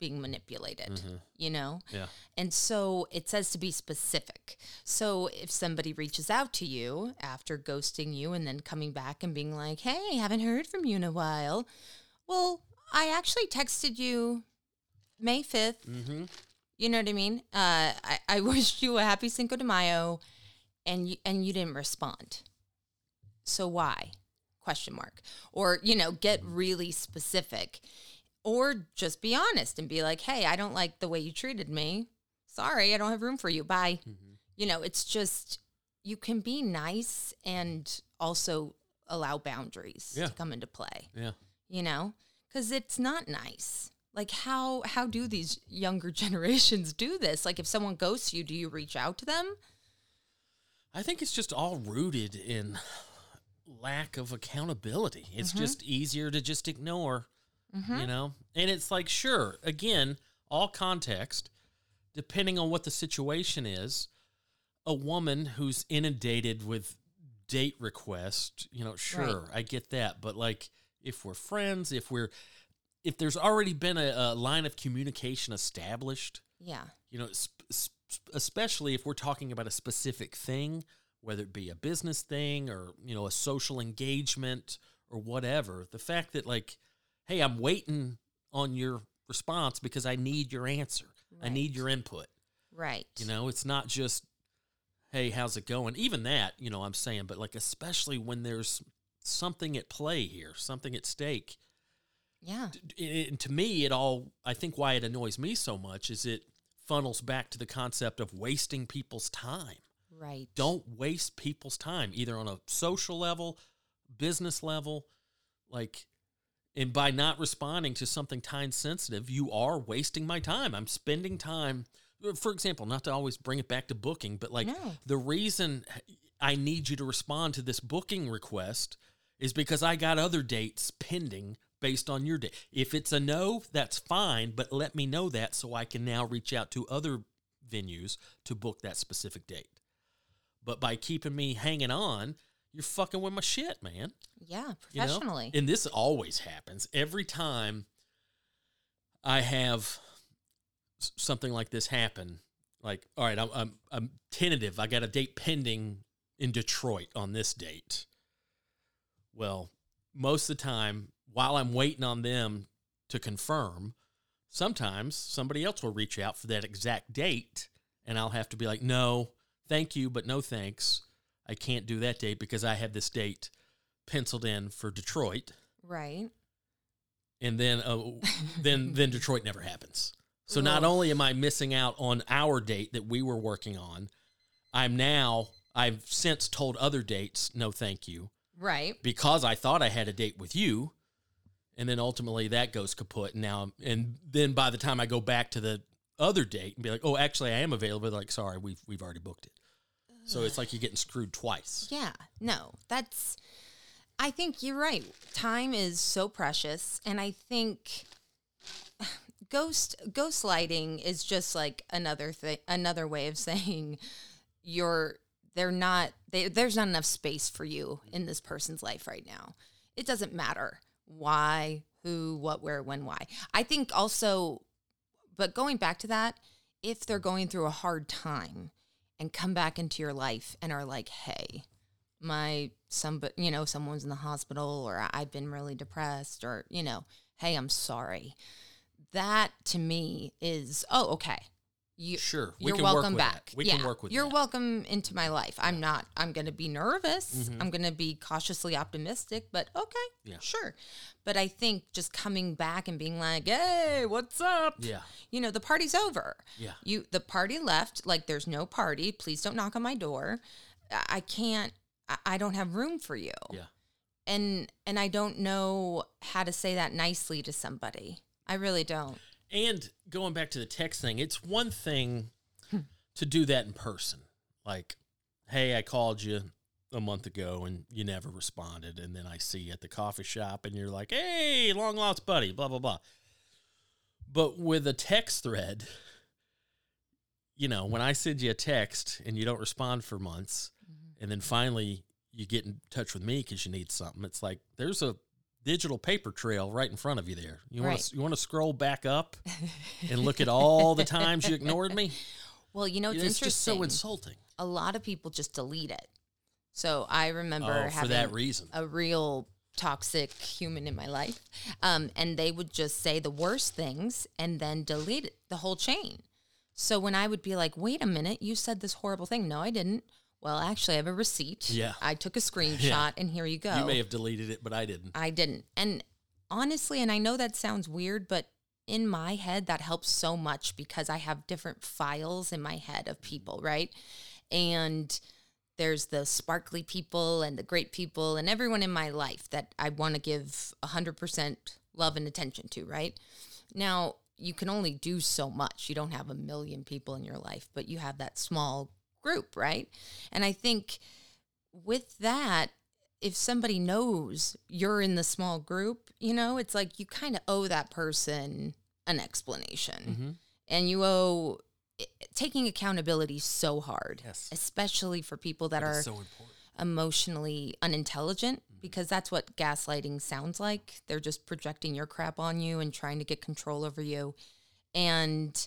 being manipulated? You know? Yeah. And so it says to be specific. So if somebody reaches out to you after ghosting you and then coming back and being like, hey, haven't heard from you in a while. Well, I actually texted you May 5th. Mm-hmm. You know what I mean? Uh, I, I [LAUGHS] wished you a happy Cinco de Mayo and you, and you didn't respond. So why? Question mark. Or, you know, get really specific or just be honest and be like, hey, I don't like the way you treated me. Sorry, I don't have room for you. Bye. You know, it's just, you can be nice and also allow boundaries Yeah. to come into play, Yeah. you know, because it's not nice. Like how how do these younger [LAUGHS] generations do this? Like if someone ghosts you, do you reach out to them? I think it's just all rooted in lack of accountability. It's mm-hmm. just easier to just ignore, you mm-hmm. know? And it's like, sure, again, all context, depending on what the situation is, a woman who's inundated with date requests, you know, sure, I get that. But like, if we're friends, if we're, if there's already been a, a line of communication established, Yeah. you know, sp- sp- especially if we're talking about a specific thing, whether it be a business thing or, you know, a social engagement or whatever, the fact that, like, hey, I'm waiting on your response because I need your answer, I need your input. Right. You know, it's not just, hey, how's it going? Even that, you know, I'm saying, but like, especially when there's something at play here, something at stake Yeah. and to me, it all, I think why it annoys me so much is it funnels back to the concept of wasting people's time. Right. Don't waste people's time, either on a social level, business level. Like, and by not responding to something time sensitive, you are wasting my time. I'm spending time, for example, not to always bring it back to booking, but like No. the reason I need you to respond to this booking request is because I got other dates pending based on your date. If it's a no, that's fine, but let me know that so I can now reach out to other venues to book that specific date. But by keeping me hanging on, you're fucking with my shit, man. Yeah. You know? Professionally. And this always happens. Every time I have something like this happen, like, all right, I'm, I'm, I'm tentative. I got a date pending in Detroit on this date. Well, most of the time, while I'm waiting on them to confirm, sometimes somebody else will reach out for that exact date, and I'll have to be like, no, thank you, but no thanks. I can't do that date because I have this date penciled in for Detroit, right. and then uh, [LAUGHS] then then Detroit never happens. So not only am I missing out on our date that we were working on, I'm now I've since told other dates no thank you Right. because I thought I had a date with you, and then ultimately that goes kaput. And now, and then by the time I go back to the other date and be like, oh, actually, I am available. They're like, sorry, we've we've already booked it. So it's like you're getting screwed twice. Yeah, no, that's. I think you're right. Time is so precious, and I think [SIGHS] ghost ghostlighting is just like another thing, another way of [LAUGHS] saying you're they're not they, there's not enough space for you in this person's life right now. It doesn't matter why, who, what, where, when, why. I think also, but going back to that, if they're going through a hard time and come back into your life and are like, hey, my some you know someone's in the hospital or I've been really depressed or you know hey I'm sorry that to me is oh okay you Sure, we you're can work welcome with that. back We yeah, can work with you're that. welcome into my life I'm not I'm gonna be nervous Mm-hmm. I'm gonna be cautiously optimistic but okay Yeah. sure but I think just coming back and being like hey what's up Yeah. you know the party's over Yeah. you the party left like there's no party please don't knock on my door I- i can't I- i don't have room for you Yeah. and and i don't know how to say that nicely to somebody i really don't And going back to the text thing, it's one thing to do that in person. Like, hey, I called you a month ago and you never responded. And then I see you at the coffee shop and you're like, hey, long lost buddy, blah, blah, blah. But with a text thread, you know, when I send you a text and you don't respond for months, mm-hmm. and then finally you get in touch with me because you need something, it's like there's a digital paper trail right in front of you there. You want to you want to scroll back up and look at all the times you ignored me? [LAUGHS] well you know it's, it's just so insulting. a lot of people just delete it so i remember Oh, having for that reason. a real toxic human in my life um, and they would just say the worst things and then delete it, the whole chain so when i would be like wait a minute you said this horrible thing no i didn't well actually i have a receipt Yeah. i took a [LAUGHS] screenshot and here you go You may have deleted it, but I didn't. i didn't and honestly and i know that sounds weird but in my head that helps so much because i have different files in my head of people right and there's the sparkly people and the great people and everyone in my life that I want to give 100% love and attention to, right? Now, you can only do so much. You don't have a million people in your life, but you have that small group, right? And I think with that, if somebody knows you're in the small group, you know, it's like you kind of owe that person an explanation. Mm-hmm. And you owe taking accountability so hard, Yes. especially for people that are so emotionally unintelligent because that's what gaslighting sounds like. They're just projecting your crap on you and trying to get control over you. And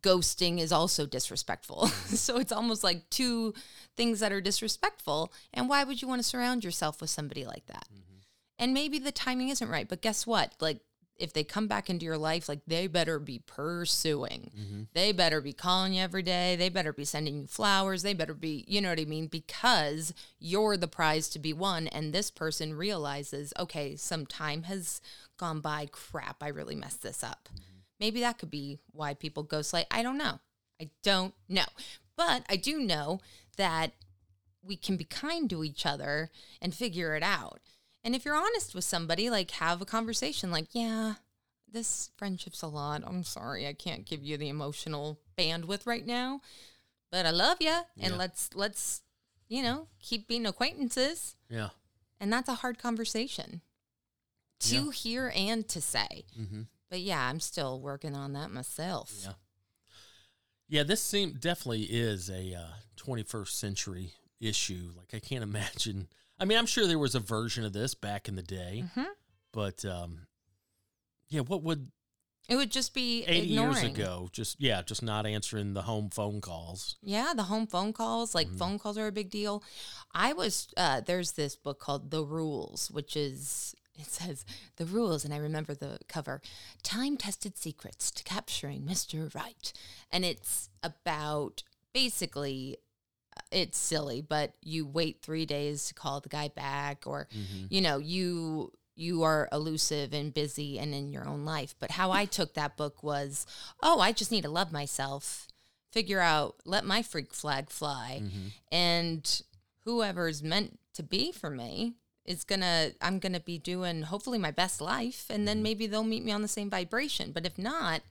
ghosting is also disrespectful. [LAUGHS] so it's almost like two things that are disrespectful. And why would you want to surround yourself with somebody like that? Mm-hmm. And maybe the timing isn't right, but guess what? Like if they come back into your life, like they better be pursuing. Mm-hmm. They better be calling you every day. They better be sending you flowers. They better be, you know what I mean? Because you're the prize to be won. And this person realizes, okay, some time has gone by. Crap, I really messed this up. Mm-hmm. Maybe that could be why people ghostlight. I don't know. I don't know. But I do know that we can be kind to each other and figure it out. And if you're honest with somebody, like have a conversation like, yeah, this friendship's a lot. I'm sorry. I can't give you the emotional bandwidth right now, but I love you and Yeah. let's let's you know, keep being acquaintances. Yeah. And that's a hard conversation to Yeah. hear and to say. Mm-hmm. But yeah, I'm still working on that myself. Yeah. Yeah, this seem definitely is a uh, 21st century issue. Like I can't [LAUGHS] imagine. I mean, I'm sure there was a version of this back in the day, Mhm. but um, yeah, what would It would just be 80 ignoring. years ago? Just yeah, just not answering the home phone calls. Yeah, the home phone calls, like Mm-hmm. phone calls are a big deal. I was uh there's this book called The Rules, which is [LAUGHS] it says the rules and I remember the cover, time-tested secrets to capturing Mr. Right. And it's about basically uh, it's silly, but you wait 3 days to call the guy back or Mm-hmm. you know, you you are elusive and busy and in your own life. But how I took that book was, oh, I just need to love myself, figure out, let my freak flag fly, Mm-hmm. and whoever's meant to be for me is gonna I'm gonna be doing hopefully my best life, and Mm-hmm. then maybe they'll meet me on the same vibration. But if not,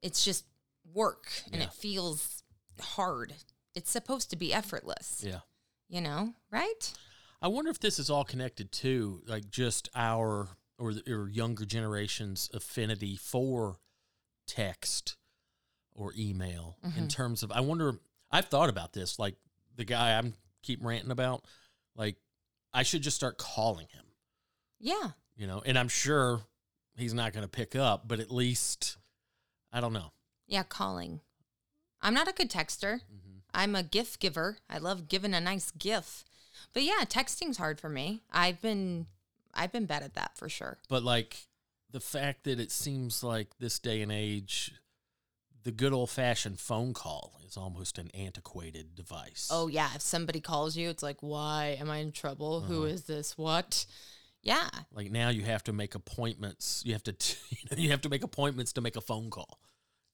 it's just work, and Yeah. it feels hard. It's supposed to be effortless, Yeah. you know, right? I wonder if this is all connected to like just our or, or younger generation's affinity for text or email in terms of I wonder I've thought about this like the guy I'm keep ranting about like I should just start calling him Yeah, you know and I'm sure he's not going to pick up but at least I don't know yeah. Calling. I'm not a good texter. Mm-hmm. I'm a gift giver. I love giving a nice gift. But yeah, texting's hard for me. I've been I've been bad at that for sure. but like the fact that it seems like this day and age the good old fashioned phone call is almost an antiquated device. Oh yeah, if somebody calls you, it's like, why am I in trouble? Who Uh-huh. is this? What? Yeah, Like now you have to make appointments. You have to [LAUGHS] you, know, you have to make appointments to make a phone call.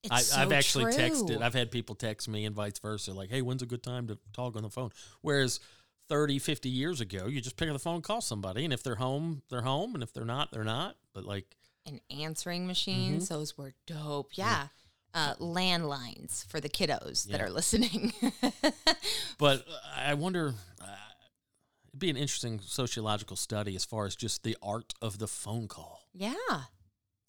it's I, so I've actually true. texted. I've had people text me and vice versa. Like, hey, when's a good time to talk on the phone? Whereas 30, 50 years ago, you just pick up the phone call somebody. And if they're home, they're home. And if they're not, they're not. But like, and answering machines. Mm-hmm. Those were dope. Yeah. Uh, landlines for the kiddos that are listening. [LAUGHS] but uh, I wonder, uh, it'd be an interesting sociological study as far as just the art of the phone call. yeah.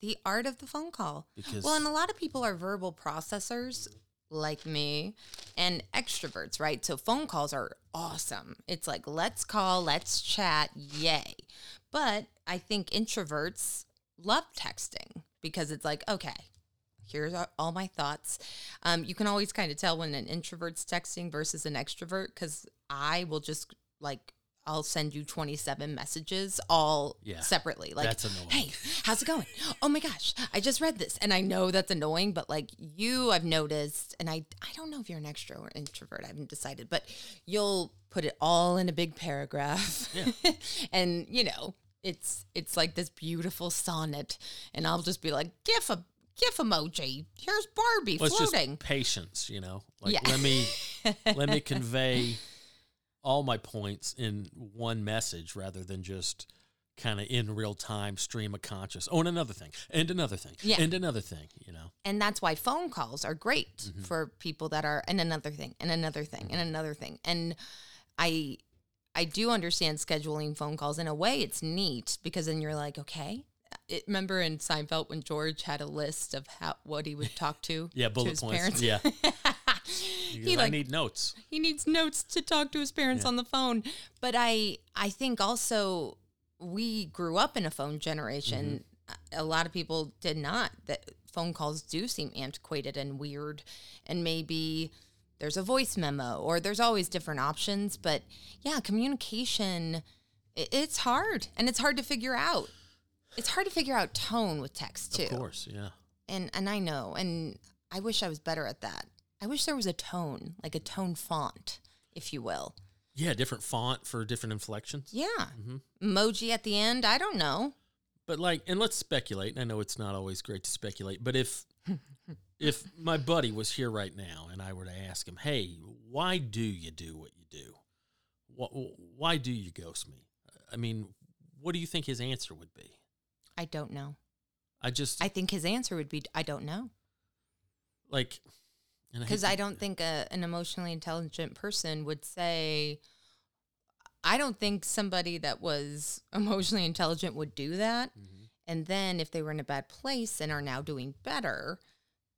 The art of the phone call. Because Well, and a lot of people are verbal processors like me and extroverts, right? So phone calls are awesome. It's like, let's call, let's chat, yay. But I think introverts love texting because it's like, okay, here's all my thoughts. Um, you can always kind of tell when an introvert's texting versus an extrovert because I will just like, I'll send you 27 messages all Yeah, separately. Like, hey, how's it going? Oh my gosh, I just read this. And I know that's annoying, but like you, I've noticed, and I, I don't know if you're an extro or introvert, I haven't decided, but you'll put it all in a big paragraph. Yeah. [LAUGHS] and you know, it's it's like this beautiful sonnet. And I'll just be like, gif a gif emoji. Here's Barbie well, floating. just patience, you know. Like Yeah. let me [LAUGHS] let me convey all my points in one message rather than just kind of in real time stream of conscious. Oh, and another thing, and another thing, Yeah. and another thing. You know, and that's why phone calls are great Mm-hmm. for people that are and another thing and another thing and another thing and i i do understand scheduling phone calls in a way it's neat because then you're like okay it, remember in Seinfeld when George had a list of how what he would talk to yeah, to bullet his points. parents. Yeah, [LAUGHS] he I like need notes. he needs notes to talk to his parents on the phone. But I I think also we grew up in a phone generation. Mm-hmm. A lot of people did not. That phone calls do seem antiquated and weird, and maybe there's a voice memo or there's always different options. But yeah, communication it's hard and it's hard to figure out. It's hard to figure out tone with text too Of course, yeah. and and I know, and I wish I was better at that. I wish there was a tone, like a tone font, if you will. Yeah, different font for different inflections. Yeah, Mm-hmm. emoji at the end. I don't know. But like, and let's speculate. And I know it's not always great to speculate, but if [LAUGHS] if my buddy was here right now and I were to ask him, "Hey, why do you do what you do? Wh- Why do you ghost me?" I mean, what do you think his answer would be? I don't know. I just I think his answer would be I don't know like because to- I don't think a, an emotionally intelligent person would say. I don't think somebody that was emotionally intelligent would do that. Mm-hmm. And then if they were in a bad place and are now doing better,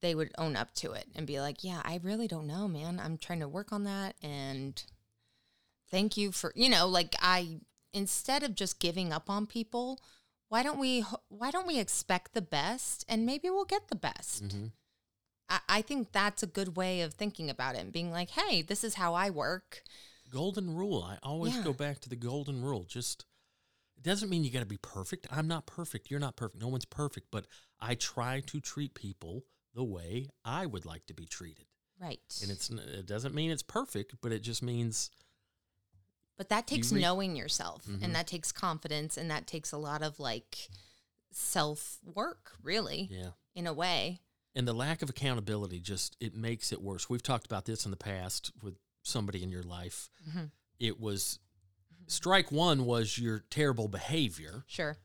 they would own up to it and be like, "Yeah, I really don't know, man. I'm trying to work on that and thank you for, you know, like I instead of just giving up on people, why don't we why don't we expect the best and maybe we'll get the best?" Mhm. I, I think that's a good way of thinking about it and being like, "Hey, this is how I work." golden rule. I always Yeah. go back to the golden rule. Just it doesn't mean you got to be perfect. I'm not perfect. You're not perfect. No one's perfect, but I try to treat people the way I would like to be treated. Right. And it's it doesn't mean it's perfect, but it just means But that takes re- knowing yourself Mhm. and that takes confidence and that takes a lot of like self work, really, yeah. in a way. And the lack of accountability just it makes it worse. We've talked about this in the past with somebody in your life. Mhm. It was strike one was your terrible behavior. Sure.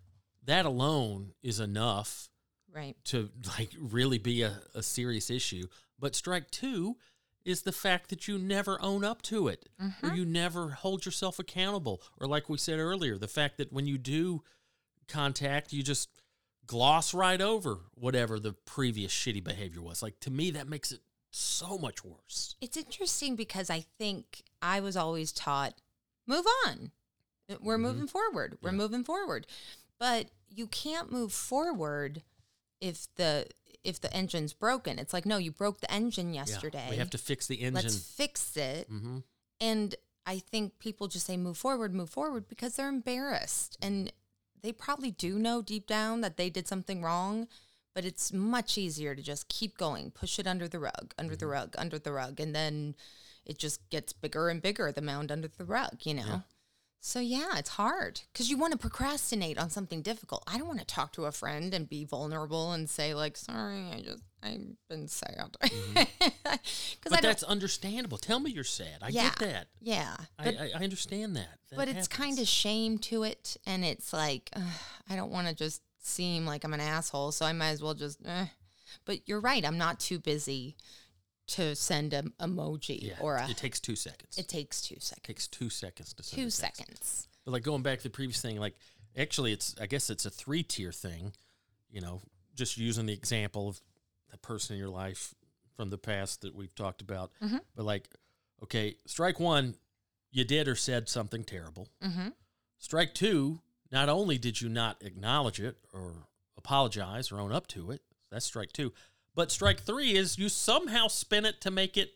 That alone is enough Right. to like really be a, a serious issue. But strike two is the fact that you never own up to it or mm-hmm. you never hold yourself accountable. Or like we said earlier, the fact that when you do contact, you just gloss right over whatever the previous shitty behavior was. Like to me, that makes it so much worse. It's interesting because I think I was always taught move on. We're mm-hmm. moving forward. We're moving forward. But you can't move forward if the if the engine's broken. It's like no, you broke the engine Yeah, yesterday. we have to fix the engine. Let's fix it. hmm And I think people just say move forward, move forward because they're embarrassed. And they probably do know deep down that they did something wrong, but it's much easier to just keep going, push it under the rug, under the rug, under the rug. And then it just gets bigger and bigger, the mound under the rug, you know? So yeah, it's hard because you want to procrastinate on something difficult. I don't want to talk to a friend and be vulnerable and say like, "Sorry, I just I've been sad." [LAUGHS] Because But that's understandable. Tell me you're sad. I yeah, get that. Yeah, I, but I, I understand that. That but it's kind of shame to it and it's like ugh, i don't want to just seem like i'm an asshole so i might as well just eh. but you're right i'm not too busy to send an emoji yeah, or a it takes two seconds. it takes two seconds It takes two seconds to send two seconds But like going back to the previous thing, like actually, it's I guess it's a three tier thing. You know, just using the example of the person in your life from the past that we've talked about. Mm-hmm. But like, okay, strike one, you did or said something terrible. mm-hmm. Strike two, not only did you not acknowledge it or apologize or own up to it, that's strike two. But strike three is you somehow spin it to make it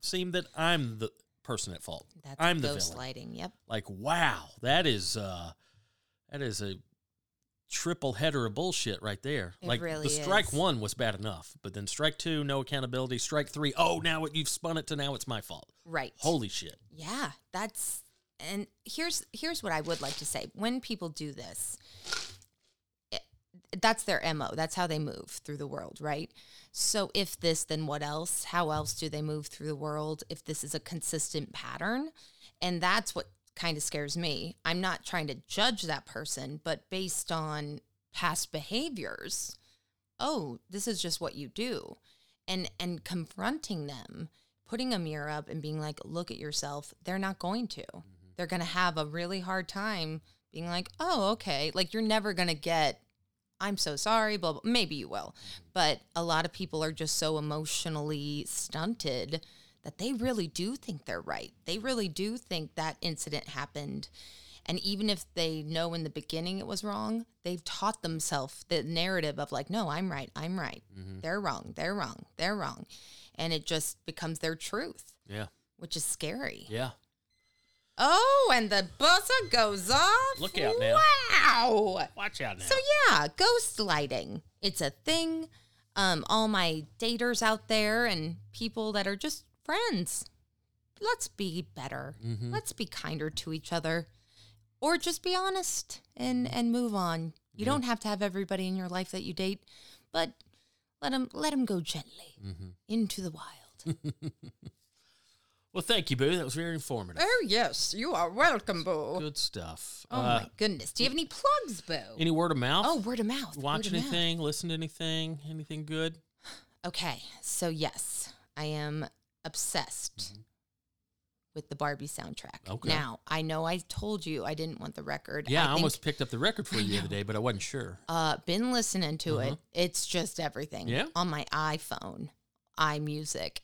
seem that I'm the person at fault. that's I'm the villain. gaslighting yep. Like wow that is uh that is a triple header of bullshit right there. It like really the strike is. one was bad enough but then strike two no accountability. Strike three oh now it, you've spun it to now it's my fault. Right. Holy shit. Yeah, that's and here's here's what I would like to say. When people do this, that's their MO. That's how they move through the world, right? So if this then what else? How else do they move through the world if this is a consistent pattern? And that's what kind of scares me. I'm not trying to judge that person, but based on past behaviors, oh, this is just what you do. And and confronting them, putting a mirror up and being like, look at yourself, they're not going to. Mm-hmm. They're going to have a really hard time being like, oh, okay. Like you're never going to get I'm so sorry, blah, blah. Maybe you will. But a lot of people are just so emotionally stunted that they really do think they're right. They really do think that incident happened. And even if they know in the beginning it was wrong, they've taught themselves the narrative of like, no, I'm right, I'm right. Mm-hmm. They're wrong, they're wrong, they're wrong. And it just becomes their truth, yeah which is scary. yeah Oh, and the buzzer goes off. Look out now. Wow. watch out now So yeah, ghost lighting. It's a thing. Um, all my daters out there and people that are just friends. Let's be better. Let's be kinder to each other. Or just be honest and and move on. You don't have to have everybody in your life that you date, but let them let them go gently into the wild. [LAUGHS] well thank you boo that was very informative oh yes, you are welcome, Boo. good stuff Oh uh, my goodness. Do you have any plugs, Boo? any word of mouth oh, word of mouth. watch of mouth. anything listen to anything anything good Okay, so yes, I am obsessed with the Barbie soundtrack. Mm-hmm. Okay. Now, I know I told you I didn't want the record. yeah i, I think, almost picked up the record for you the other day but i wasn't sure uh been listening to it. It's just everything. Uh-huh. Yeah? On my iPhone, iMusic.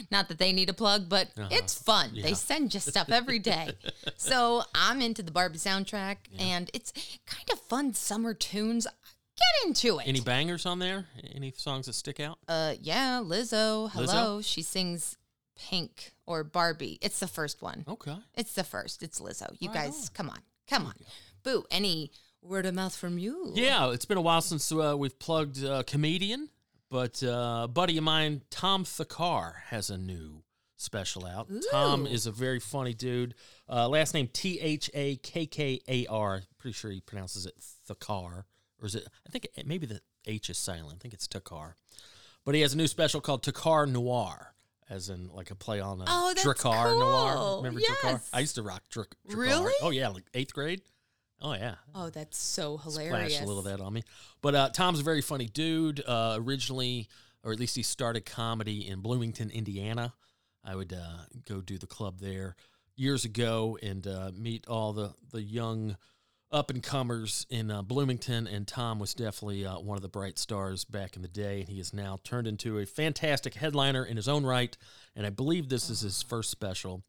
[LAUGHS] Not that they need a plug, but it's fun. Yeah. They send you stuff every day. [LAUGHS] so I'm into the Barbie soundtrack and it's kind of fun summer tunes. Get into it. any bangers on there any songs that stick out Uh, yeah, Lizzo. Hello. Lizzo? She sings Pink or Barbie. It's the first one. okay It's the first. It's Lizzo. You Right guys, come on. Come on. Boo, any word of mouth from you? Yeah, it's been a while since uh, we've plugged uh, comedian, but uh, a buddy of mine, Tom Thakkar, has a new special out. Tom is a very funny dude. Uh, last name T H A K K A R. Pretty sure he pronounces it Thakar, or is it? I think it, maybe the H is silent. I think it's Takar. But he has a new special called Thakkar Noir, as in like a play on a Oh, that's Drakkar Noir. Remember Yes. Drakkar? I used to rock Drak- Drakkar. Really? Oh yeah, like eighth grade. Oh yeah, Oh, that's so hilarious. splash a little of that on me. But uh, Tom's a very funny dude. Uh, originally, or at least he started comedy in Bloomington, Indiana. I would uh, go do the club there years ago and uh, meet all the the young up and comers in uh, Bloomington. And Tom was definitely uh, one of the bright stars back in the day. And he has now turned into a fantastic headliner in his own right. And I believe this is his first special.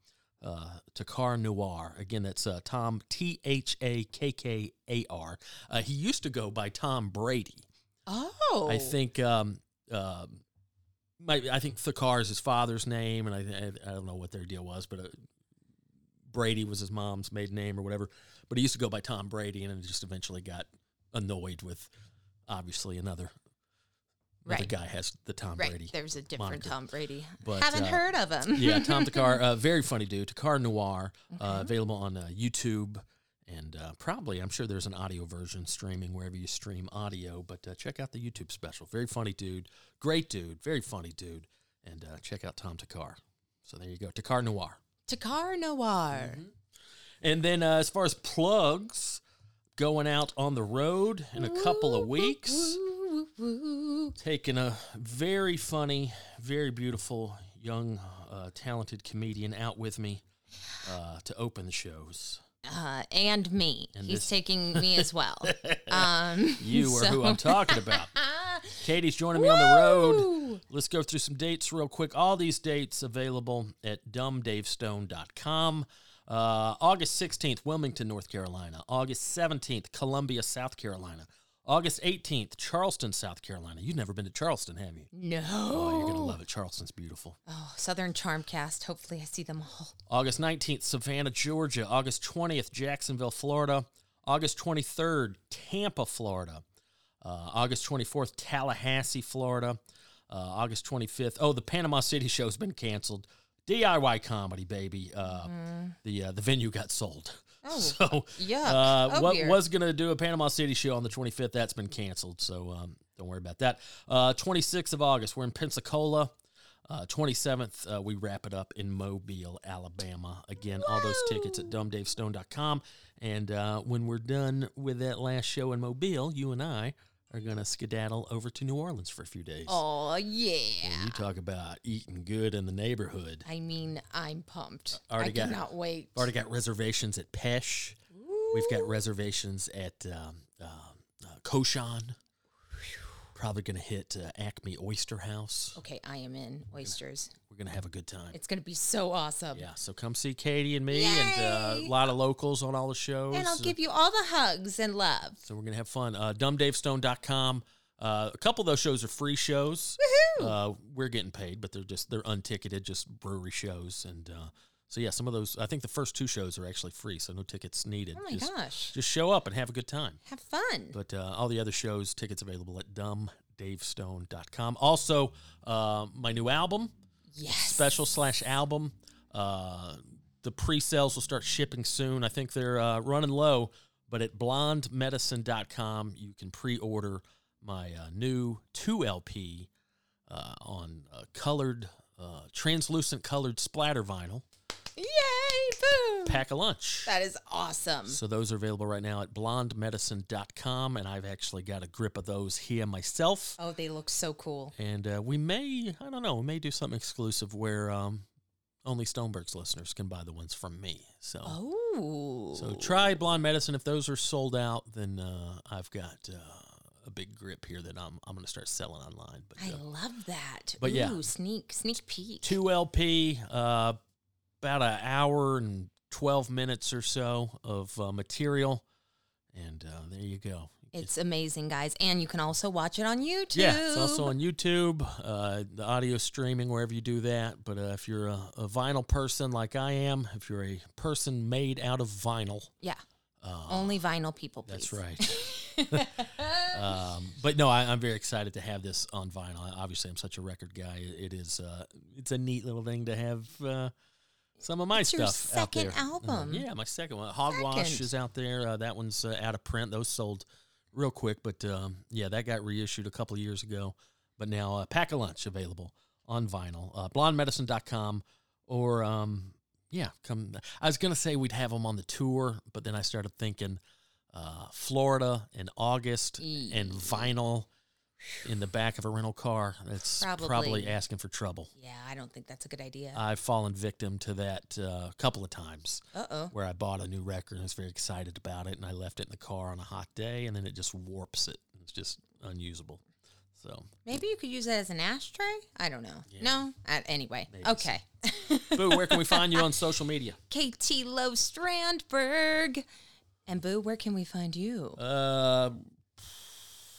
Uh, Thakkar Noir. Again, that's uh, Tom T H A K K A R. Uh, he used to go by Tom Brady. Oh, I think um, um my, I think Thakkar is his father's name, and I, I I don't know what their deal was, but uh, Brady was his mom's maiden name or whatever. But he used to go by Tom Brady, and it just eventually got annoyed with obviously another. Right. guy has the Tom right. Brady. There's a different moniker. Tom Brady. But, Haven't uh, heard of him. yeah, Tom [LAUGHS] Thakkar, uh, very funny dude. Thakkar Noir, uh, available on uh, YouTube. And uh, probably, I'm sure there's an audio version streaming wherever you stream audio. But uh, check out the YouTube special. Very funny dude. Great dude. Very funny dude. And uh, check out Tom Thakkar. So there you go. Thakkar Noir. Thakkar Noir. Mm-hmm. And then uh, as far as plugs, going out on the road in a couple of weeks Woo, taking a very funny, very beautiful, young, uh, talented comedian out with me uh, to open the shows. Uh, and me. And He's this- taking me as [LAUGHS] well. um, You are who I'm talking about. [LAUGHS] Katie's joining me on the road. Let's go through some dates real quick. All these dates available at dumbdavestone.com. Uh, August 16th, Wilmington, North Carolina. August 17th, Columbia, South Carolina. August 18th, Charleston, South Carolina. You've never been to Charleston, have you? No. Oh, you're going to love it. Charleston's beautiful. Oh, Southern Charm Cast. Hopefully, I see them all. August 19th, Savannah, Georgia. August 20th, Jacksonville, Florida. August 23rd, Tampa, Florida. Uh, August 24th, Tallahassee, Florida. Uh, August 25th. Oh, the Panama City show's been canceled. DIY comedy, baby. Uh, The uh, the venue got sold. Oh, [LAUGHS] so yeah. uh, Oh, what was going to do a Panama City show on the 25th? That's been canceled. So um, don't worry about that. Uh, 26th of August, we're in Pensacola. Uh, 27th, uh, we wrap it up in Mobile, Alabama. Again, all those tickets at dumbdavestone.com. And uh, when we're done with that last show in Mobile, you and I are going to skedaddle over to New Orleans for a few days. Oh, And yeah. you talk about eating good in the neighborhood. I mean, I'm pumped. Already I got- cannot wait. Already got reservations at Peche. We've got reservations at um, uh, uh, Cochon. Probably going to hit uh, Acme Oyster House. Okay, I am in oysters. We're going to have a good time. It's going to be so awesome. Yeah, so come see Katie and me and uh, a lot of locals on all the shows. And I'll give you all the hugs and love. So we're going to have fun. Uh, dumbdavestone.com. Uh, a couple of those shows are free shows. Woohoo! Uh, we're getting paid, but they're just they're unticketed, just brewery shows. And uh, so yeah, some of those. I think the first two shows are actually free, so no tickets needed. oh my just, gosh. just show up and have a good time. Have fun. But uh, all the other shows, tickets available at dumbdavestone.com. Also, uh, my new album, yes. special slash album. Uh, the pre-sales will start shipping soon. I think they're uh, running low, but at blondemedicine.com you can pre-order my uh, new 2 LP uh, on colored, uh, translucent colored splatter vinyl. Yay! Boom! Pack a lunch. That is awesome. So those are available right now at blondemedicine.com, and I've actually got a grip of those here myself. Oh, they look so cool. And uh, we may, I don't know, we may do something exclusive where um, only Stonebergs listeners can buy the ones from me. So, Oh. so try Blonde Medicine. If those are sold out, then uh, I've got uh, a big grip here that I'm, I'm going to start selling online. But I uh, love that. but Ooh, yeah. sneak sneak peek. two LP, uh, about an hour and 12 minutes or so of uh, material. And uh, there you go. It's amazing, guys, and you can also watch it on YouTube. Yeah, it's also on YouTube, uh, the audio streaming wherever you do that. But uh, if you're a, a vinyl person like I am, if you're a person made out of vinyl, Yeah. uh, Only vinyl people, please. that's right. [LAUGHS] [LAUGHS] um, but no, I, I'm very excited to have this on vinyl. Obviously, I'm such a record guy. It, is. Uh, it's a neat little thing to have. Some of my It's your stuff out second there. Uh, album. yeah, my second one. Hogwash Second. is out there. Uh, that one's uh, out of print. Those sold real quick, but um, yeah, that got reissued a couple of years ago. But now, uh, Pack a Lunch available on vinyl. Uh, blondemedicine.com or um, yeah, come. I was gonna say we'd have them on the tour, but then I started thinking uh, Florida in August and vinyl in the back of a rental car. That's probably, Probably. asking for trouble. Yeah, I don't think that's a good idea. I've fallen victim to that uh, a couple of times Uh oh. where I bought a new record and was very excited about it, and I left it in the car on a hot day, and then it just warps it. It's just unusable. So, Maybe you could use it as an ashtray. I don't know. Yeah. No. Uh, anyway. Maybe so. okay. [LAUGHS] Boo, where can we find you on social media? [LAUGHS] KT Low Strandberg. And Boo, where can we find you? Uh,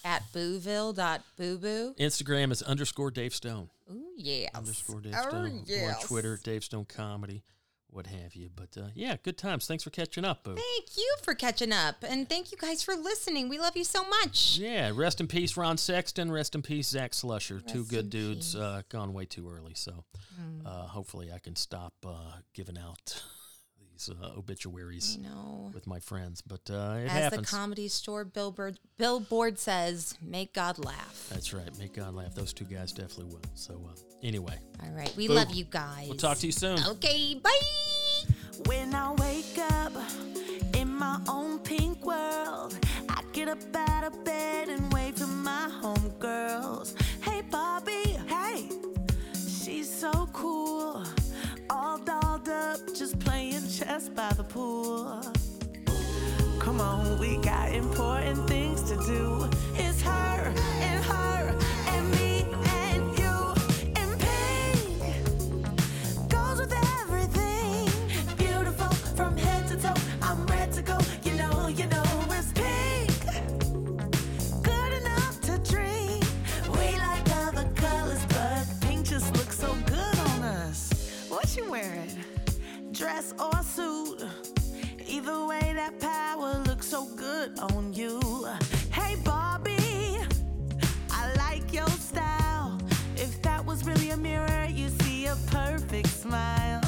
At booville.booboo. Instagram is underscore Dave Stone. Ooh, yeah. Underscore Dave Oh, Stone. Or. Twitter, Dave Stone Comedy, what have you. But uh, yeah, good times. Thanks for catching up, Boo. Thank you for catching up. And thank you guys for listening. We love you so much. Yeah, rest in peace, Ron Sexton. Rest in peace, Zach Slusher. Two good dudes, uh, gone way too early. So Mm. uh, hopefully I can stop uh, giving out these uh, obituaries I with my friends. But uh, it As happens. the comedy store billboard billboard says, make God laugh. That's right. Make God laugh. Those two guys definitely will. So uh, anyway, All right. We Boo. love you guys. we'll talk to you soon. Okay, bye. When I wake up in my own pink world, I get up out of bed and wave to my homegirls. Chess by the pool. Come on, we got important things to do. It's her and her and me and you and pink goes with everything. Beautiful from head to toe. I'm ready to go. You know, you know, it's pink. Good enough to dream. We like other colors, but pink just looks so good on us. What you wearing? Dress or good on you. Hey, Barbie. I like your style. If that was really a mirror, you see a perfect smile.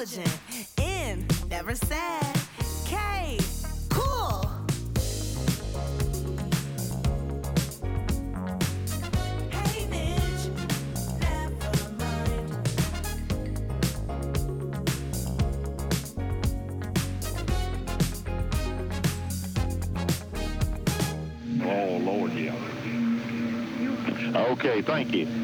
Intelligent, N, never sad, K, cool. Oh, Lord, yeah. Okay, thank you.